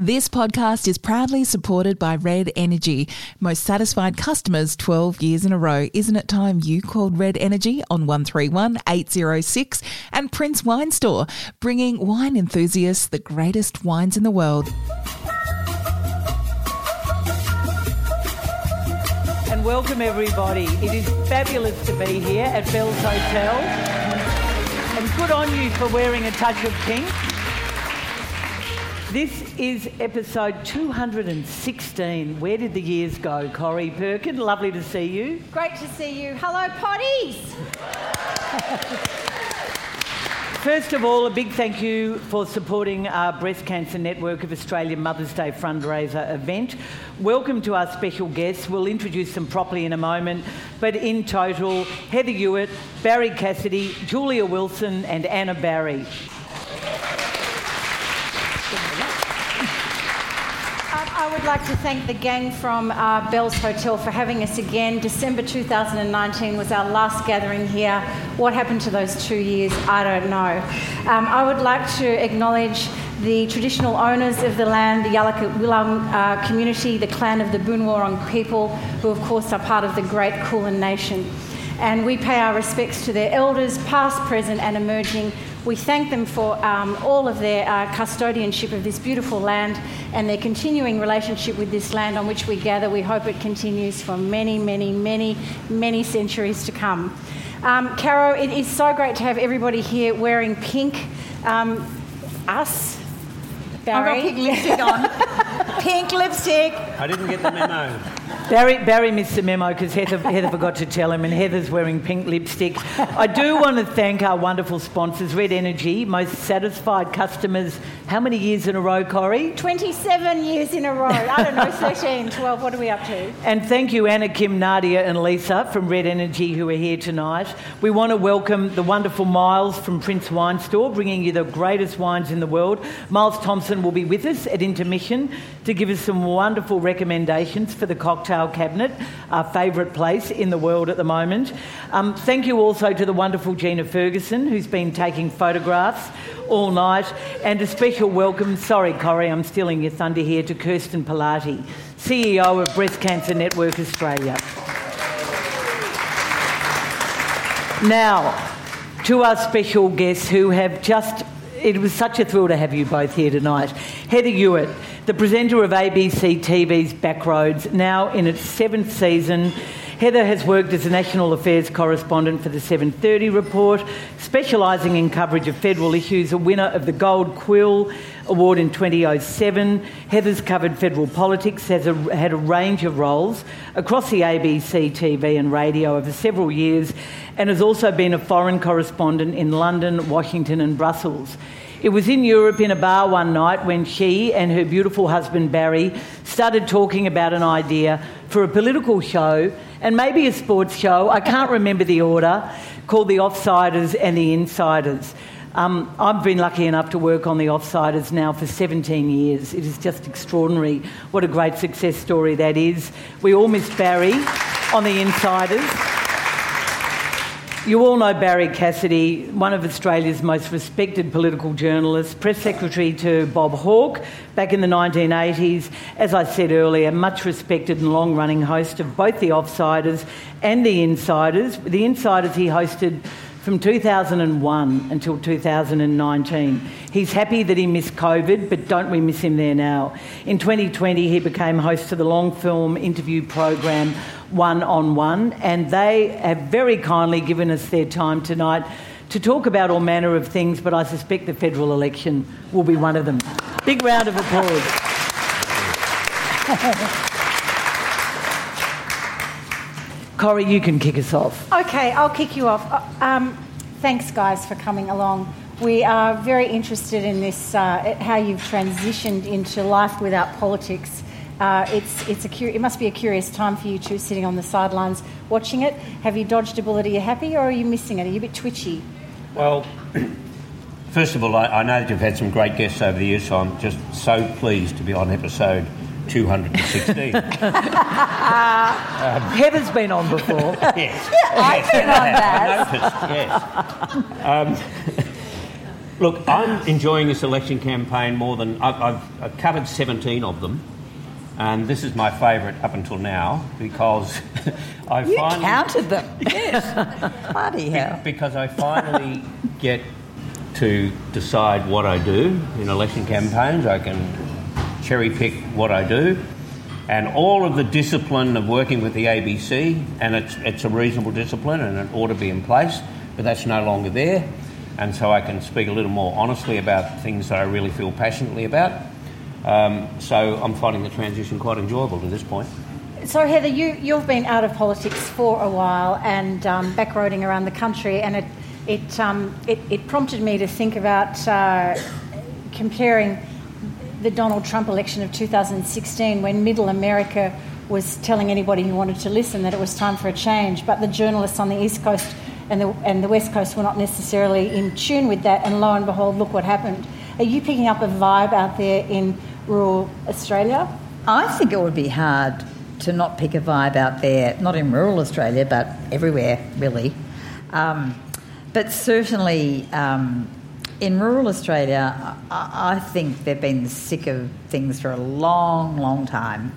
This podcast is proudly supported by Red Energy. Most satisfied customers 12 years in a row. Isn't it time you called Red Energy on 131 806 and Prince Wine Store, bringing wine enthusiasts the greatest wines in the world. And welcome everybody. It is fabulous to be here at Bell's Hotel. And good on you for wearing a touch of pink. This is episode 216. Where did the years go, Corrie Perkin? Lovely to see you. Great to see you. Hello, potties. First of all, a big thank you for supporting our Breast Cancer Network of Australia Mother's Day fundraiser event. Welcome to our special guests. We'll introduce them properly in a moment, but in total, Heather Ewart, Barrie Cassidy, Julia Wilson, and Anna Barry. I would like to thank the gang from uh, Bell's Hotel for having us again. December 2019 was our last gathering here. What happened to those two years? I don't know. Um, I would like to acknowledge the traditional owners of the land, the Yalukit Willam uh, community, the clan of the Boon Wurrung people, who of course are part of the great Kulin Nation. And we pay our respects to their elders, past, present, and emerging, we thank them for um, all of their uh, custodianship of this beautiful land and their continuing relationship with this land on which we gather. We hope it continues for many, many, many, many centuries to come. Um, Caro, it is so great to have everybody here wearing pink. Um, us, Barry. I've got pink lipstick on. pink lipstick. I didn't get the memo. Barry, Barry missed the memo because Heather, Heather forgot to tell him, and Heather's wearing pink lipstick. I do want to thank our wonderful sponsors, Red Energy, most satisfied customers. How many years in a row, Corrie? 27 years in a row. I don't know, 13, 12, what are we up to? And thank you, Anna, Kim, Nadia, and Lisa from Red Energy who are here tonight. We want to welcome the wonderful Miles from Prince Wine Store, bringing you the greatest wines in the world. Miles Thompson will be with us at intermission to give us some wonderful recommendations for the cocktail cabinet, our favourite place in the world at the moment. Um, thank you also to the wonderful Gina Ferguson, who's been taking photographs all night, and a special welcome, sorry Corrie, I'm stealing your thunder here, to Kirsten Pilatti, CEO of Breast Cancer Network Australia. Now, to our special guests who have just it was such a thrill to have you both here tonight. Heather Ewart, the presenter of ABC TV's Backroads, now in its seventh season. Heather has worked as a national affairs correspondent for the 7:30 report, specialising in coverage of federal issues, a winner of the Gold Quill Award in 2007. Heather's covered federal politics, has a, had a range of roles across the ABC TV and radio over several years, and has also been a foreign correspondent in London, Washington, and Brussels. It was in Europe in a bar one night when she and her beautiful husband Barry started talking about an idea for a political show and maybe a sports show. I can't remember the order, called The Offsiders and The Insiders. Um, I've been lucky enough to work on The Offsiders now for 17 years. It is just extraordinary. What a great success story that is. We all miss Barry on The Insiders. You all know Barrie Cassidy, one of Australia's most respected political journalists, press secretary to Bob Hawke back in the 1980s. As I said earlier, much respected and long running host of both The Offsiders and The Insiders. The Insiders he hosted from 2001 until 2019. He's happy that he missed COVID, but don't we miss him there now? In 2020, he became host to the long film interview program One on One, and they have very kindly given us their time tonight to talk about all manner of things, but I suspect the federal election will be one of them. Big round of applause. Corrie, you can kick us off. Okay, I'll kick you off. Uh, um, thanks, guys, for coming along. We are very interested in this, uh, how you've transitioned into life without politics. Uh, it's, it's a cur- it must be a curious time for you two sitting on the sidelines watching it. Have you dodged a bullet? Are you happy or are you missing it? Are you a bit twitchy? Well, first of all, I, I know that you've had some great guests over the years, so I'm just so pleased to be on episode 216. um, Heather's been on before. yes. I've been on that. I noticed, yes. Um, Look, I'm enjoying this election campaign more than I've, I've, I've covered 17 of them, and this is my favourite up until now because I You finally counted them. Yes. Bloody hell. because I finally get to decide what I do in election campaigns. I can cherry pick what I do. And all of the discipline of working with the ABC, and it's, it's a reasonable discipline and it ought to be in place, but that's no longer there. And so I can speak a little more honestly about things that I really feel passionately about. Um, so I'm finding the transition quite enjoyable to this point. So, Heather, you, you've been out of politics for a while and um, backroading around the country, and it, it, um, it, it prompted me to think about uh, comparing the Donald Trump election of 2016 when Middle America was telling anybody who wanted to listen that it was time for a change, but the journalists on the East Coast and the, and the West Coast were not necessarily in tune with that, and lo and behold, look what happened. Are you picking up a vibe out there in rural Australia? I think it would be hard to not pick a vibe out there, not in rural Australia, but everywhere, really. Um, but certainly um, in rural Australia, I, I think they've been sick of things for a long, long time.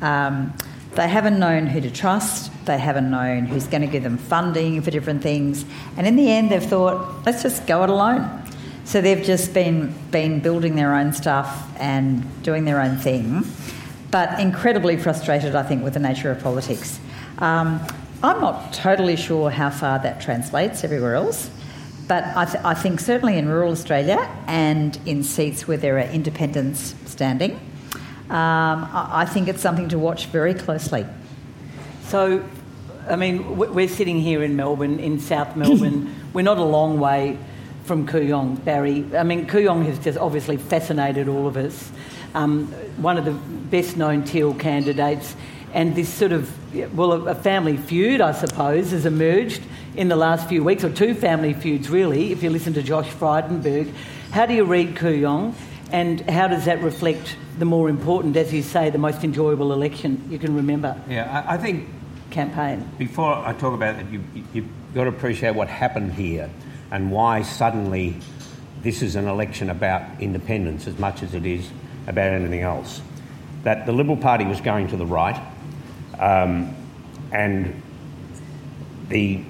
Um, they haven't known who to trust, they haven't known who's going to give them funding for different things, and in the end, they've thought, let's just go it alone. So they've just been, been building their own stuff and doing their own thing, but incredibly frustrated, I think, with the nature of politics. Um, I'm not totally sure how far that translates everywhere else, but I, th- I think certainly in rural Australia and in seats where there are independents standing, um, I, I think it's something to watch very closely. So, I mean, we're sitting here in Melbourne, in South Melbourne. we're not a long way from Kooyong, Barry. I mean, Kooyong has just obviously fascinated all of us. Um, one of the best known Teal candidates, and this sort of, well, a, a family feud, I suppose, has emerged in the last few weeks, or two family feuds, really, if you listen to Josh Frydenberg. How do you read Kooyong, and how does that reflect the more important, as you say, the most enjoyable election you can remember Yeah, I, I think campaign? Before I talk about it, you, you've got to appreciate what happened here and why suddenly this is an election about independence as much as it is about anything else. That the Liberal Party was going to the right, um, and the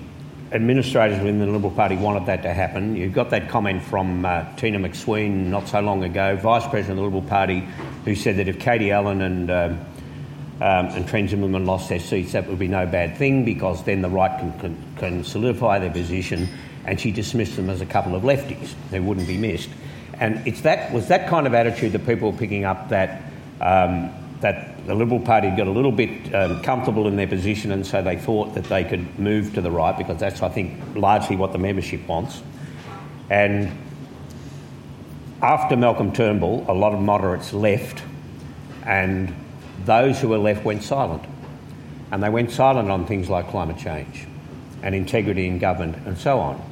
administrators within the Liberal Party wanted that to happen. You've got that comment from uh, Teena McQueen not so long ago, Vice President of the Liberal Party, who said that if Katie Allen and um, um, and Trent lost their seats, that would be no bad thing because then the right can, can, can solidify their position. And she dismissed them as a couple of lefties. They wouldn't be missed. And it's that was that kind of attitude that people were picking up that um, that the Liberal Party got a little bit um, comfortable in their position, and so they thought that they could move to the right because that's, I think, largely what the membership wants. And after Malcolm Turnbull, a lot of moderates left, and those who were left went silent. And they went silent on things like climate change and integrity in government and so on.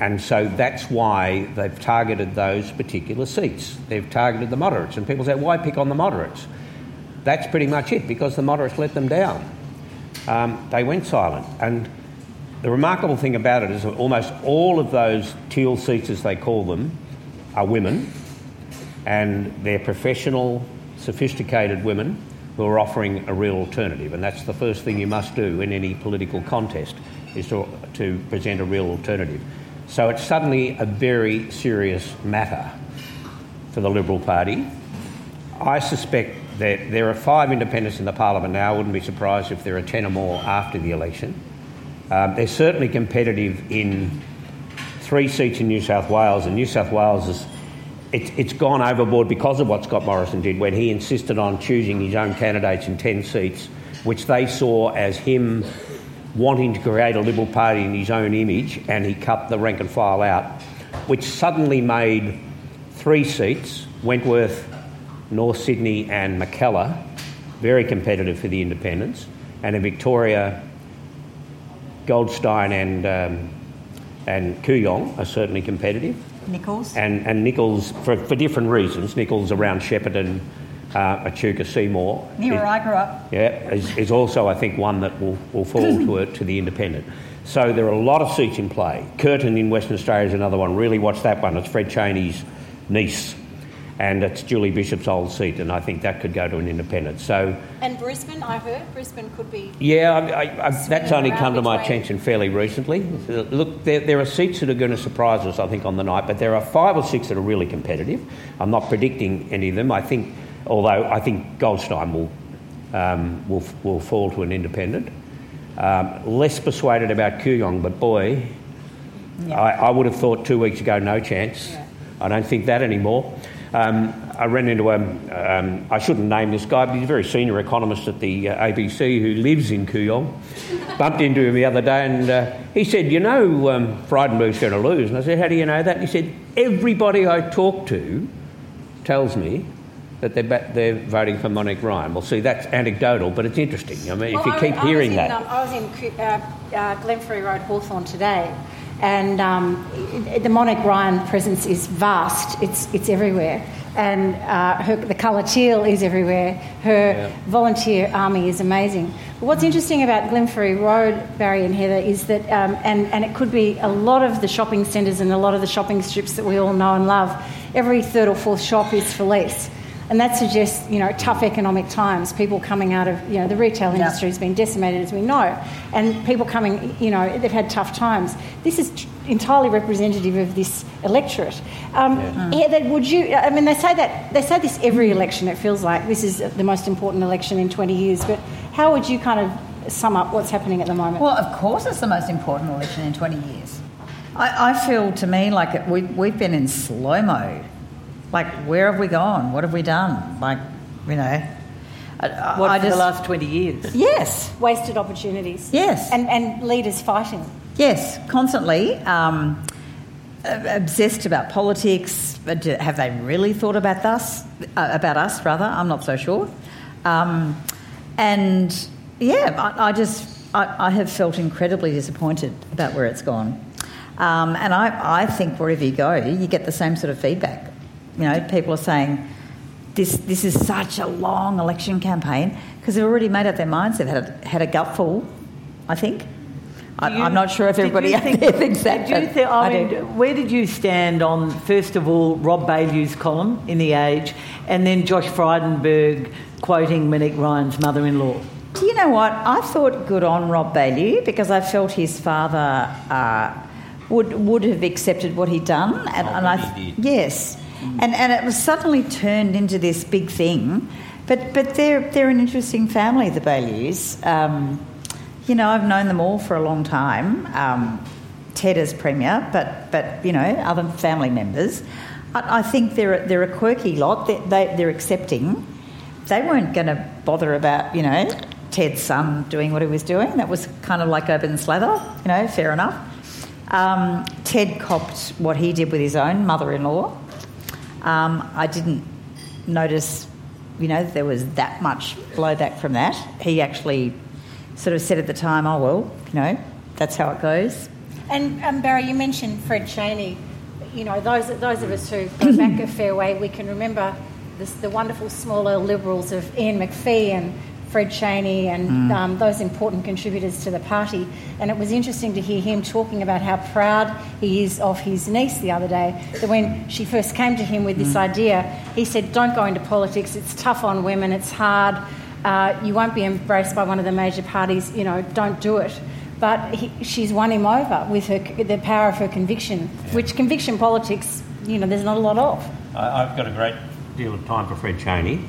And so that's why they've targeted those particular seats. They've targeted the moderates. And people say, why pick on the moderates? That's pretty much it, because the moderates let them down. Um, they went silent. And the remarkable thing about it is that almost all of those teal seats, as they call them, are women. And they're professional, sophisticated women who are offering a real alternative. And that's the first thing you must do in any political contest, is to, to present a real alternative. So it's suddenly a very serious matter for the Liberal Party. I suspect that there are five independents in the parliament now. I wouldn't be surprised if there are 10 or more after the election. Um, they're certainly competitive in three seats in New South Wales, and New South Wales is it, it's gone overboard because of what Scott Morrison did when he insisted on choosing his own candidates in 10 seats, which they saw as him wanting to create a Liberal Party in his own image, and he cut the rank and file out, which suddenly made three seats Wentworth, North Sydney, and Mackellar very competitive for the independents, and in Victoria, Goldstein and, um, and Kooyong are certainly competitive. Nicholls? And, and Nicholls, for, for different reasons, Nicholls around Shepparton, uh, Echuca Seymour. Near where I grew up. Yeah, is, is also, I think, one that will, will fall to, a, to the independent. So there are a lot of seats in play. Curtin in Western Australia is another one. Really watch that one. It's Fred Chaney's niece, and it's Julie Bishop's old seat, and I think that could go to an independent. So And Brisbane, I heard Brisbane could be. yeah, I, I, I, that's only come to my between- attention fairly recently. Look, there, there are seats that are going to surprise us, I think, on the night, but there are five or six that are really competitive. I'm not predicting any of them. I think, although I think Goldstein will um, will, will fall to an independent. Um, less persuaded about Kooyong, but boy, I, I would have thought two weeks ago no chance. I don't think that anymore. Um, I ran into a, um, I shouldn't name this guy, but he's a very senior economist at the uh, ABC who lives in Kooyong. Bumped into him the other day and uh, he said, You know, um, Frydenberg's going to lose. And I said, How do you know that? And he said, Everybody I talk to tells me that they're, ba- they're voting for Monique Ryan. Well, see, that's anecdotal, but it's interesting. I mean, if you Well, I- keep I hearing in, that. um, I was in uh, uh, Glenferrie Road, Hawthorn today, and um, the Monique Ryan presence is vast. It's it's everywhere, and uh, her, the colour teal is everywhere. Her Yeah. volunteer army is amazing. But what's interesting about Glenferrie Road, Barry and Heather, is that, um, and and it could be a lot of the shopping centres and a lot of the shopping strips that we all know and love. Every third or fourth shop is for lease. And that suggests, you know, tough economic times, people coming out of, you know, the retail Yeah. industry has been decimated, as we know, and people coming, you know, they've had tough times. This is tr- entirely representative of this electorate. Um, Heather, would you, I mean, they say that, they say this every election, it feels like this is the most important election in 20 years, but how would you kind of sum up what's happening at the moment? Well, of course, it's the most important election in 20 years. I, I feel to me like it, we, we've been in slow mo. Like, where have we gone? What have we done? Like, you know. I, I- What I for just, the last 20 years? Yes, Wasted opportunities. Yes. And, and leaders fighting. yes, constantly. Um, obsessed about politics. But Have they really thought about us? Uh, about us, rather? I'm not so sure. Um, and yeah, I, I just I, I have felt incredibly disappointed about where it's gone. Um, and I, I think wherever you go, you get the same sort of feedback. You know, people are saying this this is such a long election campaign because they've already made up their minds. They've had a, had a gutful, I think. I, you, I'm not sure if everybody you out think- there thinks that. Did you but think, I I mean, do. where did you stand on, first of all, Rob Baillieu's column in The Age, and then Josh Frydenberg quoting Monique Ryan's mother in law? Do you know what? I thought good on Rob Baillieu because I felt his father uh, would would have accepted what he'd done, and, and I he yes, and and it was suddenly turned into this big thing. But but they're they're an interesting family, the Baillieus. Um, you know, I've known them all for a long time. Um, Ted as premier, but but you know other family members. I, I think they're they're a quirky lot. They, they, they're accepting. They weren't going to bother about you know Ted's son doing what he was doing. That was kind of like open slather. You know, fair enough. Um, Ted copped what he did with his own mother-in-law. Um, I didn't notice, you know, there was that much blowback from that. He actually sort of said at the time, "Oh well, you know, that's how it goes." And um, Barry, you mentioned Fred Chaney. You know, those those of us who go back a fair way, we can remember this, the wonderful small L liberals of Ian Macphee and Fred Chaney and um, those important contributors to the party. And it was interesting to hear him talking about how proud he is of his niece the other day. That when she first came to him with this idea, he said, "Don't go into politics. It's tough on women. It's hard. Uh, you won't be embraced by one of the major parties. You know, don't do it." but he, she's won him over with her the power of her conviction, which conviction politics, you know, there's not a lot of. I, I've got a great deal of time for Fred Chaney.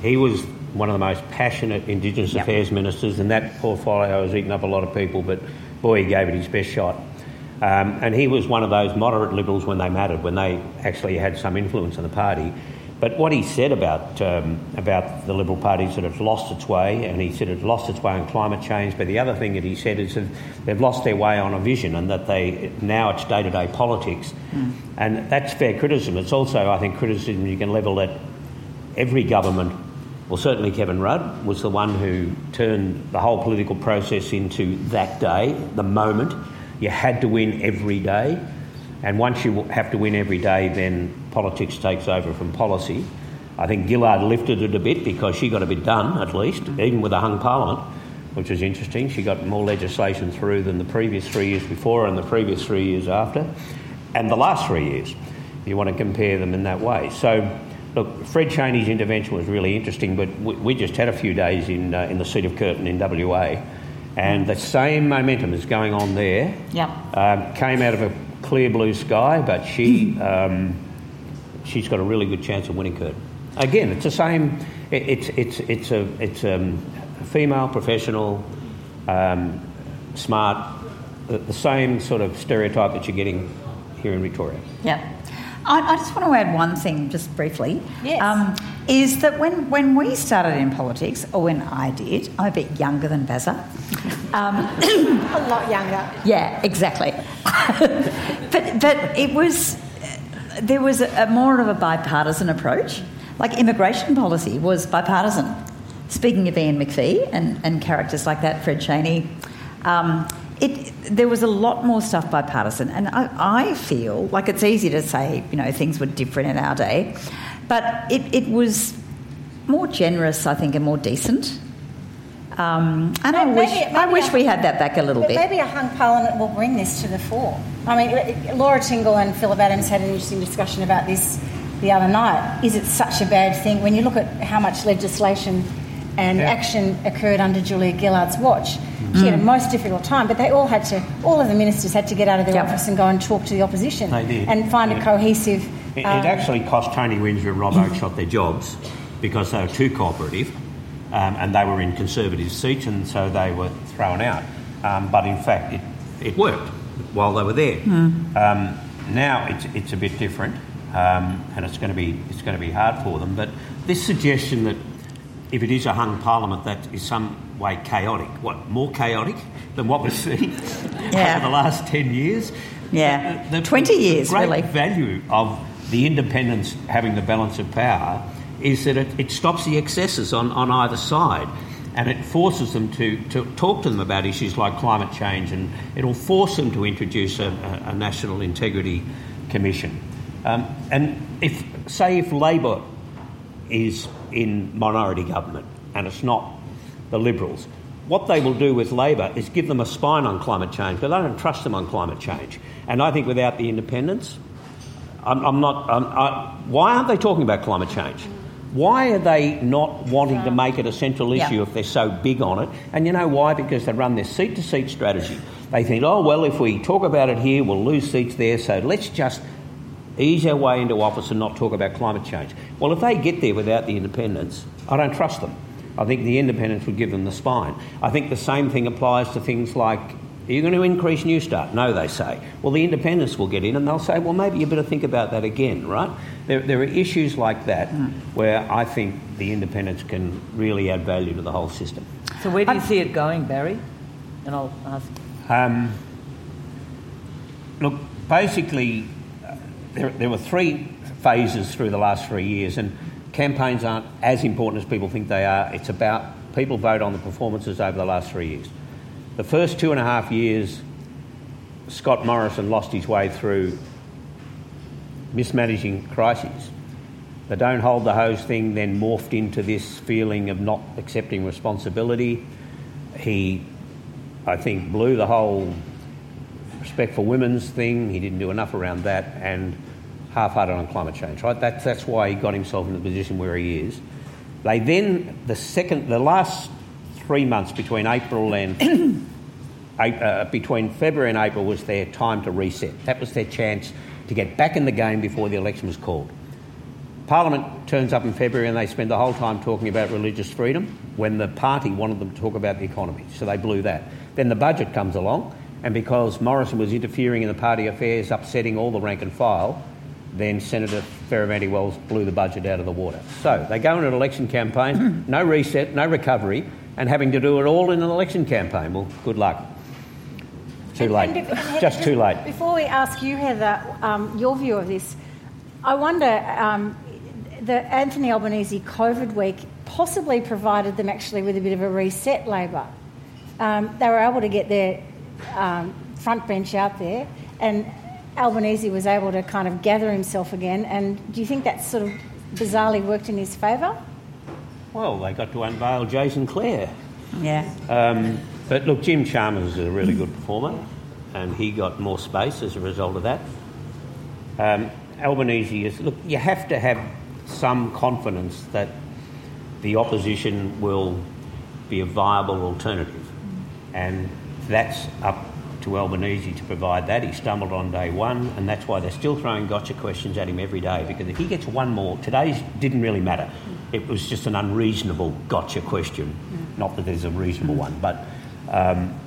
He was one of the most passionate Indigenous Affairs ministers, and that portfolio has eaten up a lot of people, but boy, he gave it his best shot. Um, and he was one of those moderate liberals when they mattered, when they actually had some influence in the party. But what he said about um, about the Liberal Party is that it's lost its way, and he said it's lost its way on climate change. But the other thing that he said is that they've lost their way on a vision, and that they now it's day to day politics, and that's fair criticism. It's also, I think, criticism you can level at every government. Well, certainly Kevin Rudd was the one who turned the whole political process into that day, the moment. You had to win every day. And once you have to win every day, then politics takes over from policy. I think Gillard lifted it a bit because she got a bit done, at least, even with a hung parliament. which was interesting. She got more legislation through than the previous three years before and the previous three years after, and the last three years, if you want to compare them in that way. So, look, Fred Chaney's intervention was really interesting, but we, we just had a few days in, uh, in the seat of Curtin in WA, and the same momentum is going on there. Yep. Um, came out of a clear blue sky, but she, um, she's got a really good chance of winning Curtin. Again, it's the same. It, it's it's it's a it's um, a female professional, um, smart, the, the same sort of stereotype that you're getting here in Victoria. Yeah. I, I just want to add one thing, just briefly. Yes. Um, is that when, when we started in politics, or when I did, I'm a bit younger than Bazza. Um, A lot younger. yeah, exactly. but but it was there was a, a more of a bipartisan approach. Like immigration policy was bipartisan. Speaking of Ian Macphee and, and characters like that, Fred Chaney, um, it, there was a lot more stuff bipartisan. And I, I feel like it's easy to say, you know, things were different in our day, but it, it was more generous, I think, and more decent. Um, and I Maybe- wish, maybe I wish I- we had that back a little But bit. maybe a hung parliament will bring this to the fore. I mean, Laura Tingle and Philip Adams had an interesting discussion about this the other night. Is it such a bad thing when you look at how much legislation and Yeah. action occurred under Julia Gillard's watch? She had a most difficult time, but they all had to, all of the ministers had to get out of their Yep. office and go and talk to the opposition They did. and find a cohesive. It, um, it actually cost Tony Windsor and Rob Oakeshott their jobs because they were too cooperative um, and they were in conservative seats and so they were thrown out. Um, but in fact, it, it worked while they were there. Um, now it's, it's a bit different um, and it's going to be it's going to be hard for them. But this suggestion that if it is a hung parliament, that is some way chaotic. What more chaotic than what we've seen Yeah. over the last ten years? Yeah. The- the- 20 years, the great really. value of the independence having the balance of power is that it, it stops the excesses on, on either side and it forces them to, to talk to them about issues like climate change and it'll force them to introduce a, a, a national integrity commission. Um, and if, say, if Labor is in minority government and it's not the Liberals. What they will do with Labor is give them a spine on climate change, but I don't trust them on climate change. And I think without the independents, I'm, I'm not. I'm, I, why aren't they talking about climate change? Why are they not wanting to make it a central Yeah. issue if they're so big on it? And you know why? Because they run their seat to seat strategy. They think, oh, well, if we talk about it here, we'll lose seats there, so let's just ease our way into office and not talk about climate change. Well, if they get there without the independents, I don't trust them. I think the independents would give them the spine. I think the same thing applies to things like, are you going to increase Newstart? No, they say. Well, the independents will get in and they'll say, well, maybe you better think about that again, right? There, there are issues like that where I think the independents can really add value to the whole system. So where do you see it going, Barry? And I'll ask. Um, look, basically, there, there were three phases through the last three years, and campaigns aren't as important as people think they are. It's about people vote on the performances over the last three years. The first two and a half years, Scott Morrison lost his way through mismanaging crises. The don't hold the hose thing then morphed into this feeling of not accepting responsibility. He, I think, blew the whole respect for women's thing. He didn't do enough around that and half-hearted on climate change. Right? That's that's why he got himself in the position where he is. They then the second, the last three months between April and uh, between February and April was their time to reset. That was their chance to get back in the game before the election was called. Parliament turns up in February and they spend the whole time talking about religious freedom when the party wanted them to talk about the economy. So they blew that. Then the budget comes along, and because Morrison was interfering in the party affairs, upsetting all the rank and file, then Senator Fierravanti Wells blew the budget out of the water. So they go into an election campaign, no reset, no recovery, and having to do it all in an election campaign. Well, good luck. Too And- late. and bef- Just too late. Before we ask you, Heather, um, your view of this, I wonder um, the Anthony Albanese COVID week possibly provided them actually with a bit of a reset, Labor. Um, they were able to get their um, front bench out there, and Albanese was able to kind of gather himself again. And do you think that sort of bizarrely worked in his favour? Well, they got to unveil Jason Clare. Yeah. Um, but look, Jim Chalmers is a really good performer, and he got more space as a result of that. Um, Albanese is look. You have to have some confidence that the opposition will be a viable alternative, and that's up to Albanese to provide that. He stumbled on day one, and that's why they're still throwing gotcha questions at him every day. Because if he gets one more, today's didn't really matter. It was just an unreasonable gotcha question. Not that there's a reasonable one, but um,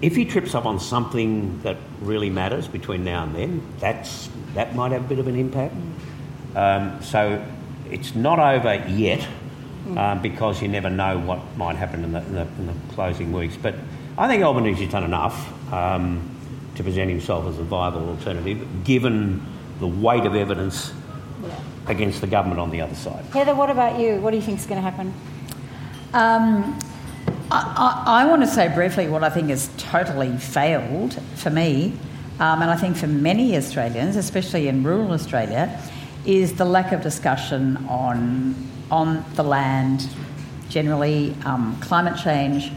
if he trips up on something that really matters between now and then, that's that might have a bit of an impact. Um, so it's not over yet um, because you never know what might happen in the, in the, in the closing weeks. But I think Albanese's done enough um, to present himself as a viable alternative, given the weight of evidence against the government on the other side. Heather, what about you? What do you think is going to happen? Um, I, I, I want to say briefly what I think has totally failed for me, um, and I think for many Australians, especially in rural Australia, is the lack of discussion on on the land, generally um, climate change.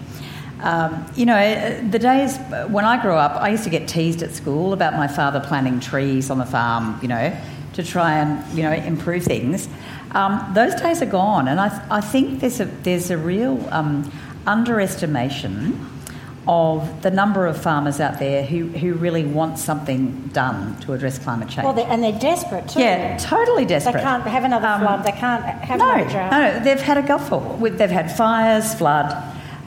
Um, you know, the days when I grew up, I used to get teased at school about my father planting trees on the farm. You know, to try and you know improve things. Um, those days are gone, and I, I think there's a there's a real um, underestimation of the number of farmers out there who, who really want something done to address climate change. Well, they're, and they're desperate too. Yeah, totally desperate. They can't have another Um, flood. They can't have no, another drought. no, they've had a gutful. They've had fires, flood.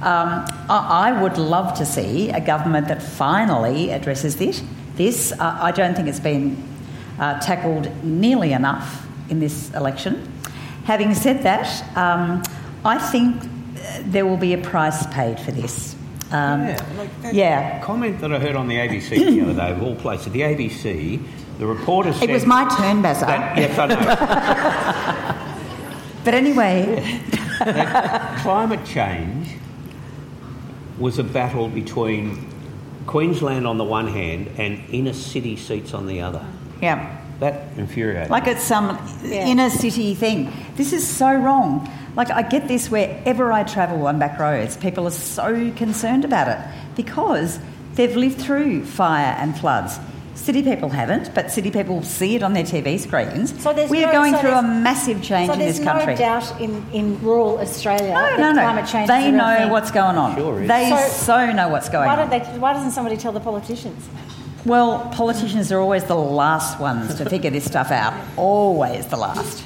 Um, I, I would love to see a government that finally addresses this. This, uh, I don't think it's been uh, tackled nearly enough in this election. Having said that, um, I think uh, there will be a price paid for this. Um, Yeah, like that yeah. comment that I heard on the ABC the other day, of all places, the ABC, the reporter said... It was my turn, Basil. that, yes, I know. But anyway, that climate change was a battle between Queensland on the one hand and inner city seats on the other. yeah. That infuriated Like it's some Yeah. inner city thing. This is so wrong. Like I get this wherever I travel on back roads. People are so concerned about it because they've lived through fire and floods. City people haven't, but city people see it on their TV screens. So there's we are going so through a massive change so in there's this country. There's no doubt in, in rural Australia no, that no, no. climate change they is know thing. what's going on. Sure is. They So- so, know what's going Why on. don't they? Why doesn't somebody tell the politicians? Well, politicians are always the last ones to figure this stuff out. Always the last.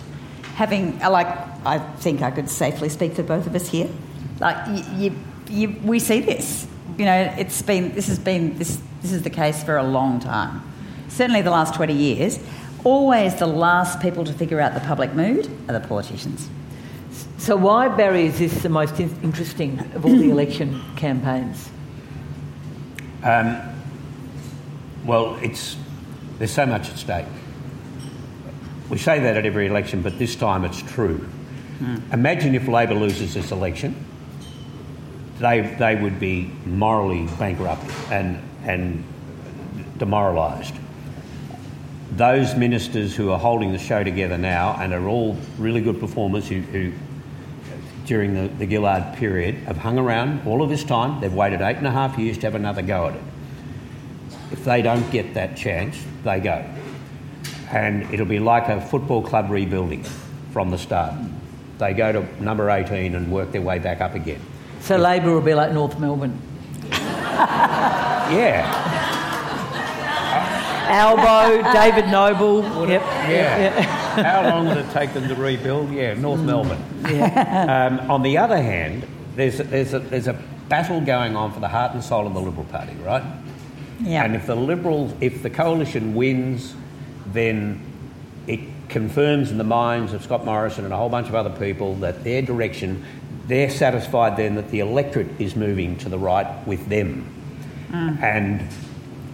Having, uh, like, I think I could safely speak for both of us here. Like, you, you, you, we see this. You know, it's been, this has been, this, this is the case for a long time. Certainly the last 20 years. Always the last people to figure out the public mood are the politicians. So why, Barry, is this the most in- interesting of all the election campaigns? Um, well, it's there's so much at stake. We say that at every election, but this time it's true. Imagine if Labor loses this election, they they would be morally bankrupt and and demoralised. Those ministers who are holding the show together now and are all really good performers who, who during the, the Gillard period have hung around all of this time. They've waited eight and a half years to have another go at it. If they don't get that chance, they go. And it'll be like a football club rebuilding from the start. They go to number 18 and work their way back up again. So Labor will be like North Melbourne. Yeah, Albo, David Noble. Yep. yeah. How long would it take them to rebuild? Yeah, North Melbourne. Um, on the other hand, there's a, there's, a, there's a battle going on for the heart and soul of the Liberal Party, right? Yeah. And if the Liberals, if the coalition wins, then it confirms in the minds of Scott Morrison and a whole bunch of other people that their direction, they're satisfied then that the electorate is moving to the right with them. And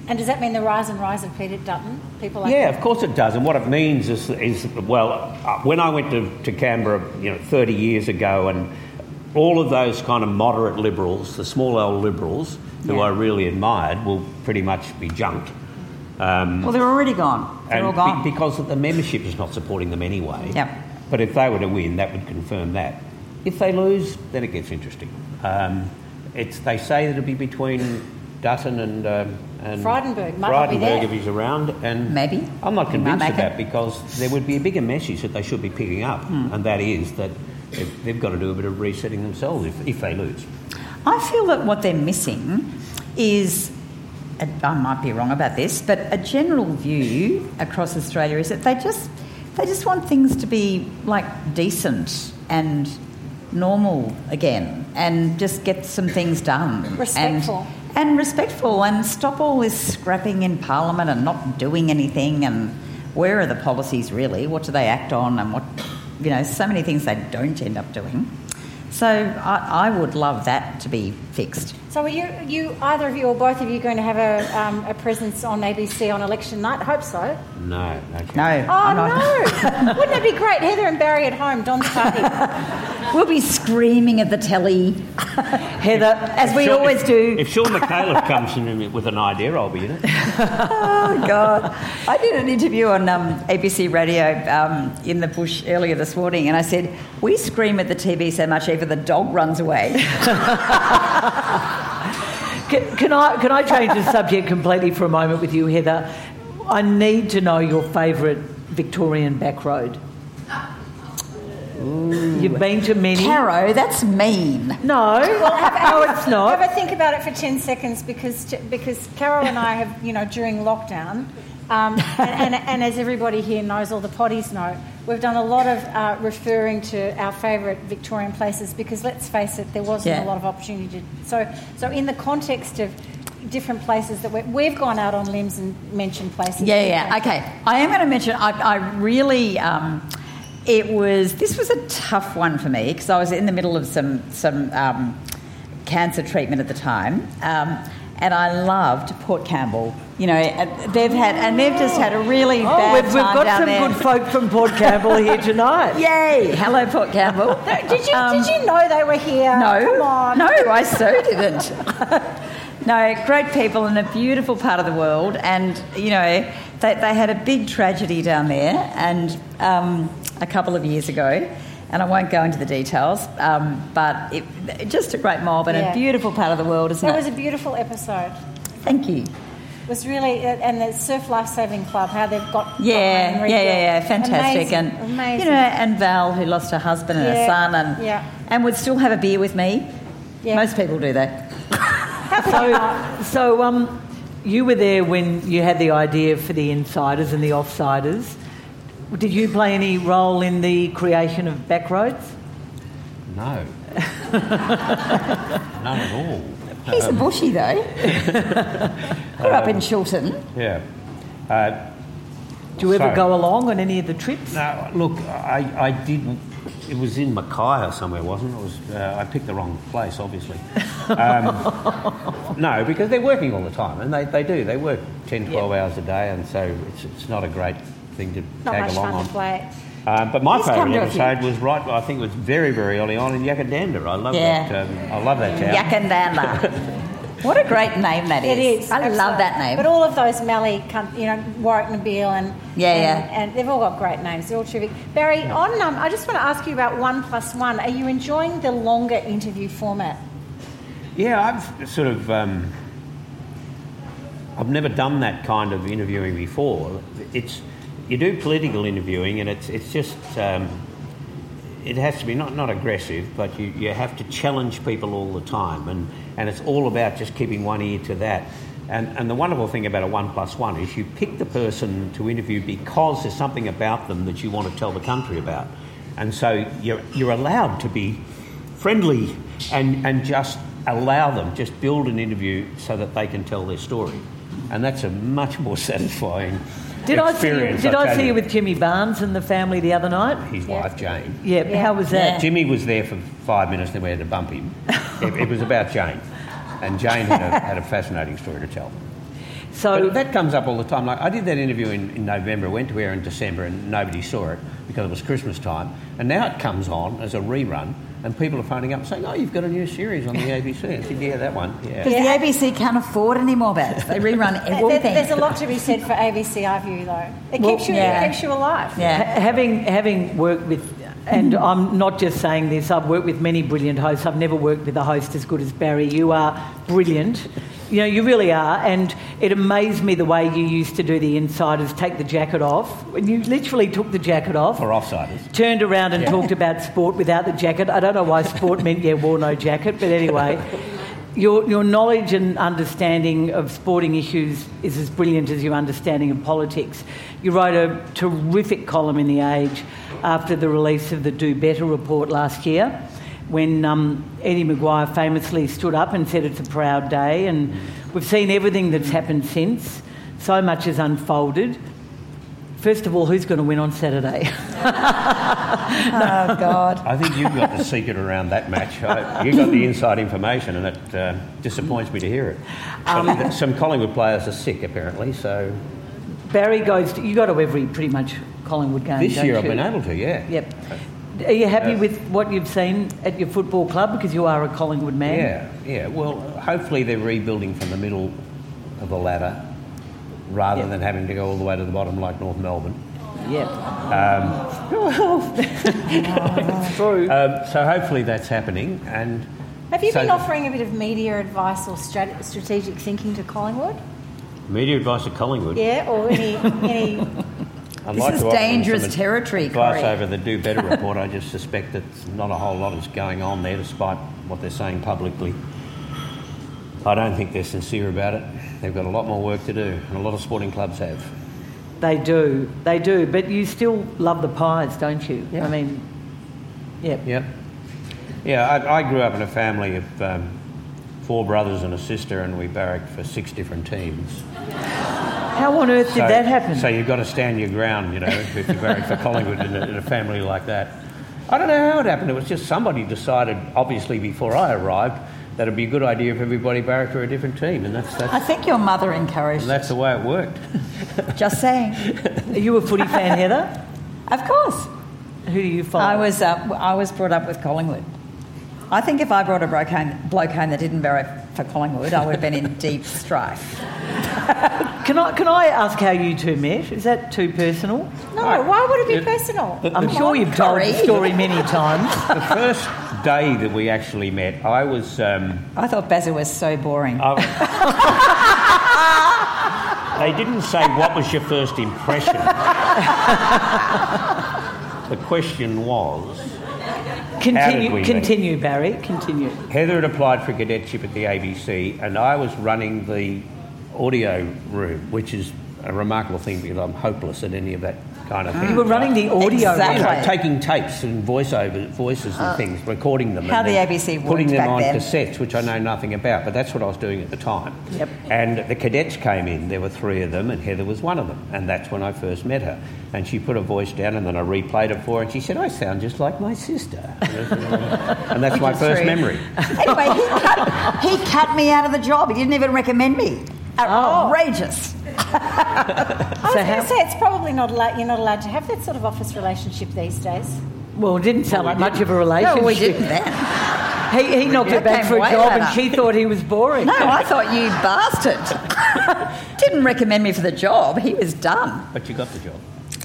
And does that mean the rise and rise of Peter Dutton? People like yeah, that? of course it does. And what it means is, is well, uh, when I went to, to Canberra, you know, 30 years ago, and all of those kind of moderate liberals, the small L liberals, who Yeah. I really admired, will pretty much be junked. Um, Well, they're already gone. They're and all gone. be- because the membership is not supporting them anyway. Yep. But if they were to win, that would confirm that. If they lose, then it gets interesting. Um, it's, they say that it'll be between Dutton and, um, and Frydenberg. Might not be Frydenberg there. if he's around. And Maybe. I'm not convinced make of that it. because there would be a bigger message that they should be picking up, Hmm. and that is that they've, they've got to do a bit of resetting themselves if, if they lose. I feel that what they're missing is, I might be wrong about this, but a general view across Australia is that they just they just want things to be like decent and normal again, and just get some things done. Respectful. And, and respectful, and stop all this scrapping in Parliament and not doing anything. And where are the policies really? What do they act on? And what, you know, so many things they don't end up doing. So I, I would love that to be fixed. So are you, you, either of you or both of you going to have a, um, a presence on ABC on election night? I hope so. No, no. No, Oh, not. no. Wouldn't it be great? Heather and Barry at home, Don's party. We'll be screaming at the telly, Heather, as we Sean- always if, do. If Sean McAuliffe comes in with an idea, I'll be in it. Oh God! I did an interview on um, ABC Radio um, in the bush earlier this morning, and I said we scream at the TV so much, even the dog runs away. Can, can I can I change the subject completely for a moment with you, Heather? I need to know your favourite Victorian back road. You've been to many. Caro, that's mean. No, no, it's not. Have a think about it for 10 seconds because, because Carol and I have, you know, during lockdown, um, and, and, and as everybody here knows, all the potties know, we've done a lot of uh, referring to our favourite Victorian places because let's face it, there wasn't Yeah. a lot of opportunity. To, so, so in the context of different places that we we've gone out on limbs and mentioned places. Yeah, yeah. Okay, I am going to mention. I, I really. Um, it was. This was a tough one for me because I was in the middle of some some um, cancer treatment at the time, um, and I loved Port Campbell. You know, they've had and they've just had a really Oh, bad we've, we've time got down some there. good folk from Port Campbell here tonight. Yay! Hello, Port Campbell. Did you, Um, did you know they were here? No, Come on. no, I so didn't. no, great people in a beautiful part of the world, and you know they, they had a big tragedy down there, and um, a couple of years ago, and I won't go into the details, um, but it, just a great mob and Yeah. a beautiful part of the world, isn't It it? was a beautiful episode. Thank you. It was really, and the Surf Life Saving Club, how they've got. Yeah, got yeah, yeah, yeah, fantastic, Amazing, and amazing. you know, and Val who lost her husband and her son, and yeah. and would still have a beer with me. Yeah. Most people do that. So, so um, you were there when you had the idea for the insiders and the offsiders. Did you play any role in the creation of Backroads? No. None at all. He's a bushy though. Grew up in Chiltern. Yeah. Uh, Do you ever So- go along on any of the trips? no, look, I, I did. It was in Mackay or somewhere, wasn't it? it was, uh, I picked the wrong place, obviously. Um, no, because they're working all the time, and they, they do. They work 10, 12 hours a day, and so it's, it's not a great thing to Not tag much along fun on. to play. Um, but my He's favourite to a few. episode was right. I think it was very, very early on in Yackandandah. I love Yeah. that. Um, I love that town. Yackandandah. what a great name that It is. is. I absolutely. love that name. But all of those Mallee, coun- you know, Warracknabeal and Yeah, and, yeah. and they've all got great names. They're all terrific. Barry, on um, I just want to ask you about one plus one. Are you enjoying the longer interview format? Yeah, I've sort of. Um, I've never done that kind of interviewing before. It's you do political interviewing, and it's it's just um, it has to be not not aggressive, but you, you have to challenge people all the time, and and it's all about just keeping one ear to that. And and the wonderful thing about a one plus one is you pick the person to interview because there's something about them that you want to tell the country about, and so you're you're allowed to be friendly and, and just allow them, just build an interview so that they can tell their story. And that's a much more satisfying Did I see you, did I tell see you with Jimmy Barnes and the family the other night? his Yeah. wife, Jane. Yeah, Yeah. how was that? Jimmy was there for five minutes, then we had to bump him. it, it was about Jane. And Jane had a, had a fascinating story to tell. So But that comes up all the time. Like I did that interview in, in November, went to air in December, and nobody saw it because it was Christmas time. And now it comes on as a rerun, and people are phoning up saying, "Oh, you've got a new series on the ABC." I said, "Yeah, that one. Yeah." Because the ABC can't afford any more bets. They rerun There- everything. there's a lot to be said for ABC iView, though. It Well, keeps you, yeah. it keeps you alive. Yeah. Ha- having having worked with and I'm not just saying this, I've worked with many brilliant hosts. I've never worked with a host as good as Barry. You are brilliant. You know, you really are. And it amazed me the way you used to do the insiders, take the jacket off. You literally took the jacket off. For offsiders. Turned around and talked about sport without the jacket. I don't know why sport meant, yeah, wore no jacket, but anyway. Your, your knowledge and understanding of sporting issues is as brilliant as your understanding of politics. You wrote a terrific column in The Age after the release of the Do Better report last year when um, Eddie McGuire famously stood up and said it's a proud day, and we've seen everything that's happened since. So much has unfolded. First of all, who's going to win on Saturday? Oh, God. I think you've got the secret around that match. I, you got the inside information, and it uh, disappoints me to hear it. But some Collingwood players are sick, apparently. So Barrie goes. To, you go to every pretty much Collingwood game. this don't year I've been able to, yeah. Yep. Are you happy Yeah. with what you've seen at your football club because you are a Collingwood man? Yeah, yeah. Well, hopefully they're rebuilding from the middle of the ladder rather Yeah. than having to go all the way to the bottom like North Melbourne. Yep. it's true. Um, so hopefully that's happening. And Have you so been offering a bit of media advice or strat- strategic thinking to Collingwood? media advice to Collingwood. Yeah, or any any I'd This like is to dangerous territory, Advice Corrie. over the Do Better report. I just suspect that not a whole lot is going on there, despite what they're saying publicly. I don't think they're sincere about it. They've got a lot more work to do, and a lot of sporting clubs have. They do, they do. But you still love the pies, don't you? I mean, yep. Yep. Yeah, I, I grew up in a family of um, four brothers and a sister, and we barracked for six different teams. How on earth did that happen? So you've got to stand your ground, you know, if you barrack for Collingwood in a, in a family like that. I don't know how it happened. It was just somebody decided, obviously before I arrived, that it'd be a good idea if everybody barracked for a different team, and that's I think your mother encouraged and that's the way it worked. Just saying. Are you a footy fan, Heather? Of course. Who do you follow? I was, uh, I was brought up with Collingwood. I think if I brought a bloke home, bloke home that didn't barrack for Collingwood, I would have been in deep strife. Can I can I ask how you two met? Is that too personal? no. Why would it be personal? I'm sure you've told the Corrie. story many times. the first day that we actually met, I was. Um, I thought Basil was so boring. They didn't say what was your first impression. the question was Continue, continue, Barrie. Continue. Heather had applied for cadetship at the ABC, and I was running the audio room, which is a remarkable thing because I'm hopeless at any of that kind of ah. thing. You were running the audio. Exactly. You know, taking tapes and voiceover voices and uh, things, recording them, How and the ABC worked putting them back on then. cassettes, which I know nothing about, but that's what I was doing at the time. Yep. And the cadets came in. There were three of them, and Heather was one of them. And that's when I first met her. And she put her voice down, and then I replayed it for her, and she said, "I sound just like my sister." and that's my first true. memory. Anyway, he cut, he cut me out of the job. He didn't even recommend me. Oh. Outrageous. I was So going to say it's probably not allowed. You're not allowed to have that sort of office relationship these days. Well, it didn't sound like much of a relationship. No, we didn't then. He, he knocked That her back for a way job, and she thought he was boring. No, I thought you bastard. didn't recommend me for the job. He was done. But you got the job.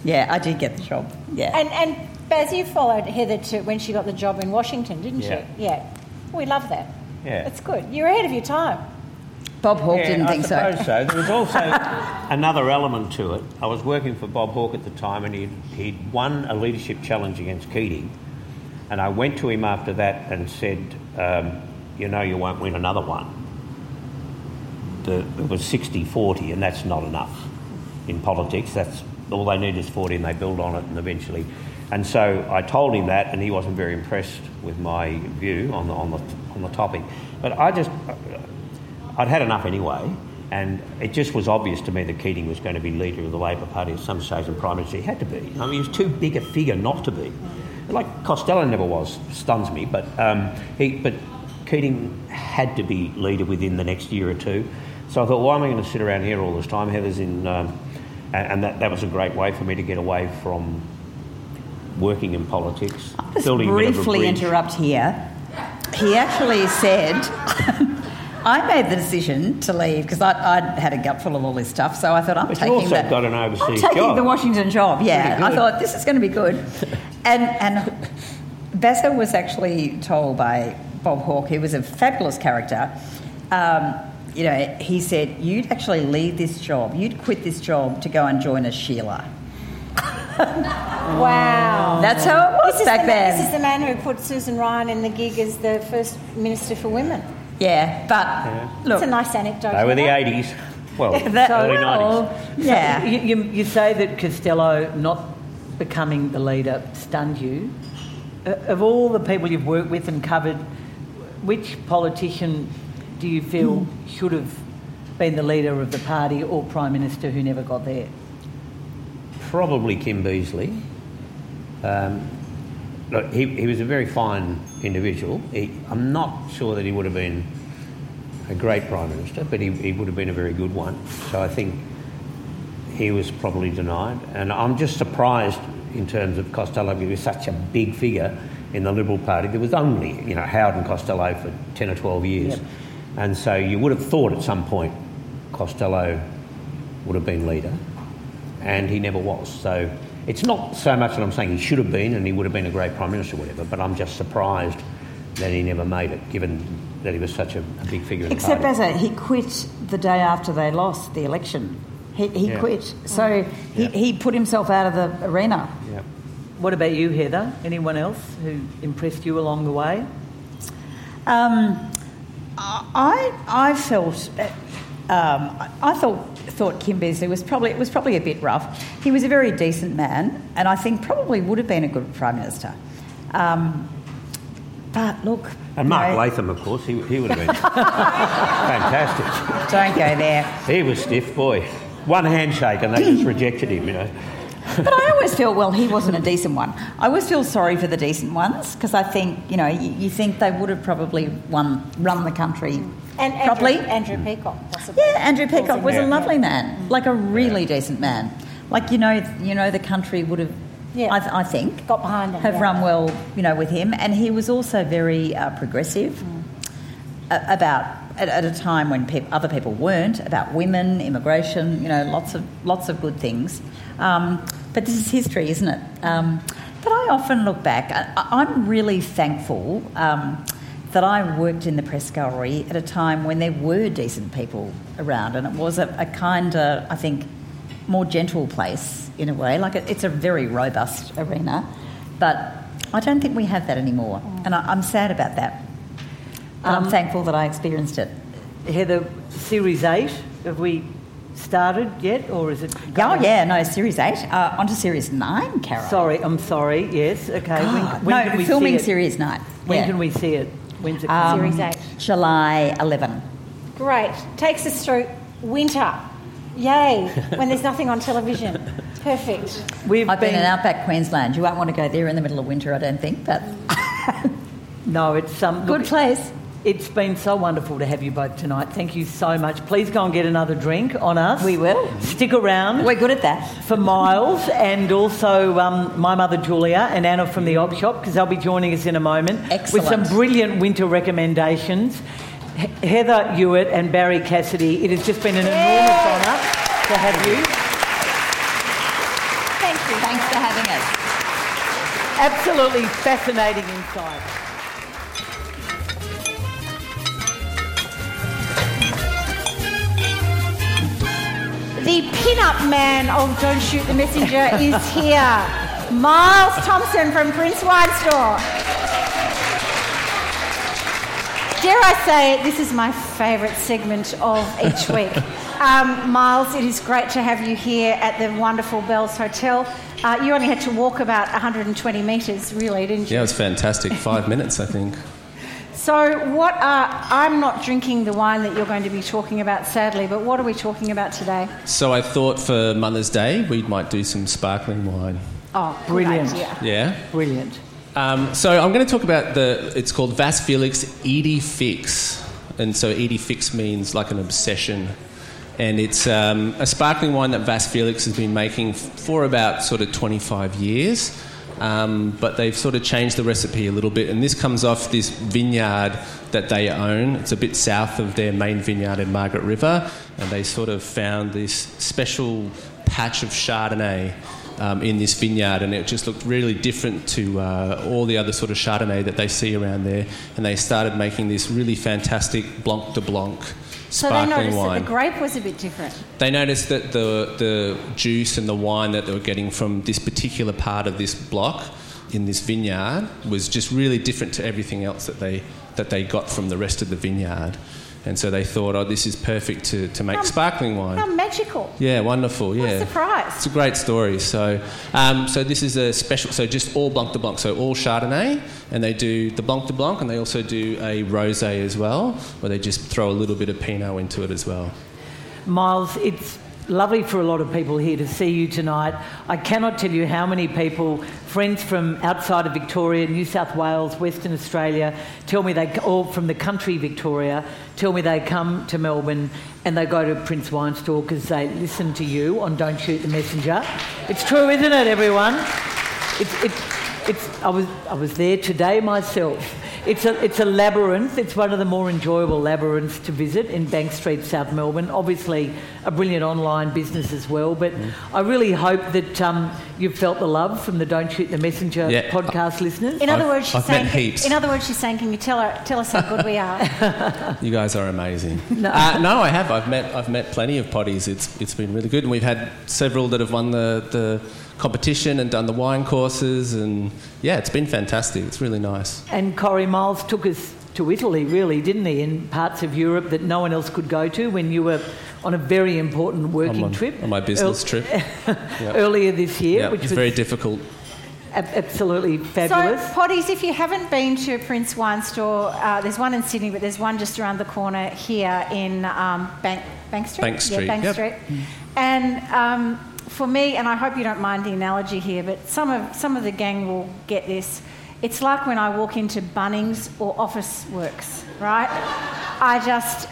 Yeah, I did get the job. Yeah. And and Baz, you followed Heather to when she got the job in Washington, didn't Yeah. you? Yeah. We love that. Yeah. It's good. You're ahead of your time. Bob Hawke Yeah, didn't I think so. so. There was also another element to it. I was working for Bob Hawke at the time, and he'd, he'd won a leadership challenge against Keating. And I went to him after that and said, um, "You know, you won't win another one." The, it was 60-40, and that's not enough in politics. That's all they need is 40, and they build on it, and eventually. And so I told him that, and he wasn't very impressed with my view on the on the on the topic. But I just I'd had enough anyway, and it just was obvious to me that Keating was going to be leader of the Labor Party at some stage in Prime Minister. He had to be. I mean, he was too big a figure not to be. Like Costello never was, stuns me, but um, he, but Keating had to be leader within the next year or two. So I thought, why am I going to sit around here all this time? Heather's in, um, and, that, that was a great way for me to get away from working in politics, Just building a bit of a briefly interrupt here. He actually said, I made the decision to leave because I'd, I'd had a gut full of all this stuff. So I thought, I'm But you taking also the, got an overseas I'm taking job. the Washington job. Yeah, I thought this is going to be good. And and Vasa was actually told by Bob Hawke, who was a fabulous character. Um, you know, he said, You'd actually leave this job, you'd quit this job to go and join a Sheila. Wow. That's how it was This back the, man- this is the man who put Susan Ryan in the gig as the first Minister for Women. Yeah, but look, It's a nice anecdote. They were the 80s. Well, that- early well, 90s. yeah. You, you, you say that Costello not becoming the leader stunned you. Uh, of all the people you've worked with and covered, which politician do you feel should have been the leader of the party or prime minister who never got there? Probably Kim Beazley. Um, look, he, he was a very fine individual. He, I'm not sure that he would have been a great Prime Minister, but he, he would have been a very good one. So I think he was probably denied. And I'm just surprised in terms of Costello, he was such a big figure in the Liberal Party. There was only, you know, Howard and Costello for 10 or 12 years. Yep. And so you would have thought at some point Costello would have been leader, and he never was. So it's not so much that I'm saying he should have been and he would have been a great Prime Minister or whatever, but I'm just surprised that he never made it, given that he was such a, a big figure in Except the party. Beza, he quit the day after they lost the election. He, he Yeah. quit. So he, Yeah. he put himself out of the arena. Yeah. What about you, Heather? Anyone else who impressed you along the way? Um, I I felt uh, um, I thought thought Kim Beazley was probably it was probably a bit rough. He was a very decent man, and I think probably would have been a good prime minister. Um, but look, And Mark you know, Latham, of course, he, he would have been fantastic. don't go there. He was stiff, boy. One handshake and they just rejected him, you know. But I always feel, well, he wasn't a decent one. I always feel sorry for the decent ones because I think, you know, you, you think they would have probably won, run the country And properly. Andrew, Andrew Peacock, possibly. Yeah, Andrew Peacock was a lovely man, like a really decent man. Like you know, you know, the country would have, Yeah. I, th- I think, Got behind him, have yeah. run well, you know, with him, and he was also very uh, progressive a- about at, at a time when peop other people weren't about women, immigration, you know, lots of lots of good things. Um, but this is history, isn't it? Um, but I often look back. I, I'm really thankful. Um, that I worked in the press gallery at a time when there were decent people around, and it was a, a kind of, I think, more gentle place in a way. Like it, it's a very robust arena, but I don't think we have that anymore, and I, I'm sad about that. But I'm thankful that I experienced it. Heather, Series 8, have we started yet or is it? Oh yeah, no, Series Eight. Uh, on to Series Nine, Carol. Sorry, I'm sorry, yes, okay. God, when no, can we filming see it? Series Nine. When Yeah. can we see it? When's it Um, Series 8. July 11. Great. Takes us through winter. Yay. when there's nothing on television. Perfect. We've I've been been in outback Queensland. You won't want to go there in the middle of winter, I don't think, but No, it's um, good look, place. It's been so wonderful to have you both tonight. Thank you so much. Please go and get another drink on us. We will. Stick around. We're good at that. for Miles and also um, my mother Julia and Anna from the Op Shop because they'll be joining us in a moment with some brilliant winter recommendations. He- Heather Ewart and Barrie Cassidy, it has just been an enormous honour to have you. Thank you. Thanks for having us. Absolutely fascinating insight. The pin-up man of Don't Shoot the Messenger is here. Miles Thompson from Prince Wine Store. Dare I say it, this is my favourite segment of each week. Um, Miles, it is great to have you here at the wonderful Bells Hotel. Uh, you only had to walk about 120 metres, really, didn't you? Yeah, it was fantastic. Five minutes, I think. So, what are. I'm not drinking the wine that you're going to be talking about, sadly, but what are we talking about today? So I thought for Mother's Day we might do some sparkling wine. Oh, Brilliant. Yeah. Brilliant. Um, so I'm going to talk about the. It's called Vasse Felix Idée Fixe, and so Idée Fixe means like an obsession, and it's um, a sparkling wine that Vasse Felix has been making for about sort of 25 years. Um, but they've sort of changed the recipe a little bit, and this comes off this vineyard that they own. It's a bit south of their main vineyard in Margaret River, and they sort of found this special patch of Chardonnay um, in this vineyard, and it just looked really different to uh, all the other sort of Chardonnay that they see around there. And they started making this really fantastic Blanc de Blanc So they noticed wine. that the grape was a bit different. They noticed that the, the juice and the wine that they were getting from this particular part of this block in this vineyard was just really different to everything else that they, that they got from the rest of the vineyard. And so they thought, oh, this is perfect to, to make How- sparkling wine. How magical. Yeah, wonderful. What a Yeah, surprise. It's a great story. So, um, so this is a special. So just all Blanc de Blanc. So all Chardonnay, and they do the Blanc de Blanc, and they also do a rosé as well, where they just throw a little bit of Pinot into it as well. Miles, it's lovely for a lot of people here to see you tonight. I cannot tell you how many people, friends from outside of Victoria, New South Wales, Western Australia, tell me they all from the country Victoria, tell me they come to Melbourne and they go to Prince Wine Store because they listen to you on Don't Shoot the Messenger. It's true, isn't it, everyone? It's, it's, it's, I, was, I was there today myself. It's a, it's a labyrinth. It's one of the more enjoyable labyrinths to visit in Bank Street, South Melbourne. Obviously, a brilliant online business as well. But I really hope that um, you've felt the love from the Don't Shoot the Messenger Yeah. podcast listeners. In other I've- words, she's I've saying. met heaps. In other words, she's saying, "Can you tell her, tell us how good we are?" You guys are amazing. no. Uh, no, I have. I've met I've met plenty of potties. It's it's been really good, and we've had several that have won the the competition and done the wine courses, and yeah, it's been fantastic. It's really nice. And Corrie Miles took us to Italy, really, didn't he? In parts of Europe that no one else could go to when you were on a very important working on, my- trip. on my business trip. Earlier this year, Yeah, which it's was very difficult. ab- absolutely so, fabulous. potties, if you haven't been to Prince Wine Store, uh, there's one in Sydney, but there's one just around the corner here in um, Bank Bank Street. Bank Street, Yeah, Bank yep. Street. And um, for me, and I hope you don't mind the analogy here, but some of some of the gang will get this. It's like when I walk into Bunnings or Officeworks, right? I just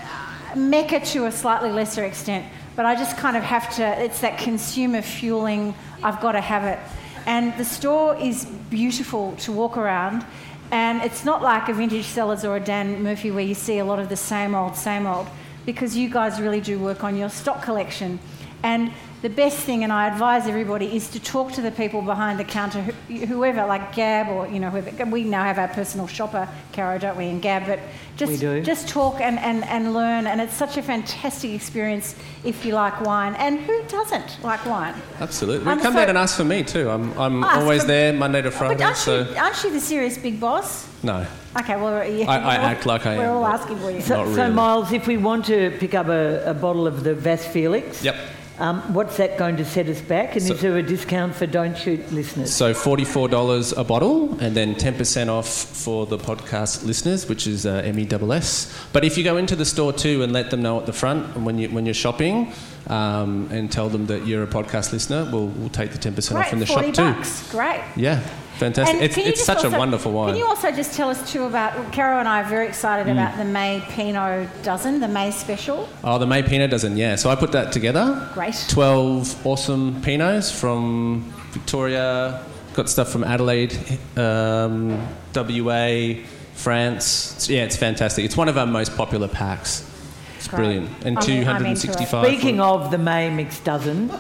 Mecca to a slightly lesser extent, but I just kind of have to. It's that consumer fueling. I've got to have it, and the store is beautiful to walk around. And it's not like a Vintage Cellars or a Dan Murphy where you see a lot of the same old, same old, because you guys really do work on your stock collection. And the best thing, and I advise everybody, is to talk to the people behind the counter, whoever, like Gab or you know whoever. We now have our personal shopper, Caro, don't we, and Gab. But just We do. just talk and, and, and learn, and it's such a fantastic experience if you like wine. And who doesn't like wine? Absolutely. I'm come so- down and ask for me too. I'm I'm always for- there Monday to but Friday. aren't, So you, aren't you the serious big boss? no, Okay, well, yeah, I- I act like I am. We're all asking for you. So, Not so. Miles, if we want to pick up a, a bottle of the Vasse Felix, Yep. Um, what's that going to set us back? And So- is there a discount for Don't Shoot listeners? So forty-four dollars a bottle, and then ten percent off for the podcast listeners, which is uh, MESS. But if you go into the store too and let them know at the front and when you when you're shopping, um, and tell them that you're a podcast listener, we'll we'll take the ten percent off in the 40 shop too. bucks. Great. Yeah, fantastic. And It's, it's such also- a wonderful wine. Can you also just tell us too about, Carol and I are very excited Mm. about the May Pinot dozen, the May special. Oh, the May Pinot dozen, yeah. So I put that together. Great. 12 awesome Pinots from Victoria, got stuff from Adelaide, um, WA, France. It's- yeah, it's fantastic. It's one of our most popular packs. It's Great. brilliant. And I'm in- I'm 265. Speaking for- of the May mixed dozen,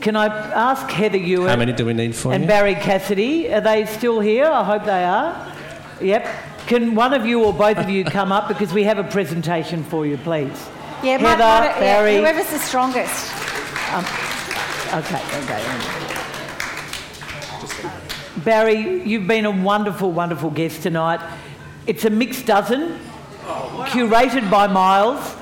can I ask Heather Ewart How many do we need for and you? Barrie Cassidy, are they still here? I hope they are. Yep. Can one of you or both of you come up because we have a presentation for you, please? Yeah, Heather, might- might- yeah, Barrie. whoever's the strongest. Um, okay, okay. Barrie, you've been a wonderful, wonderful guest tonight. It's a mixed dozen, oh, curated by Miles,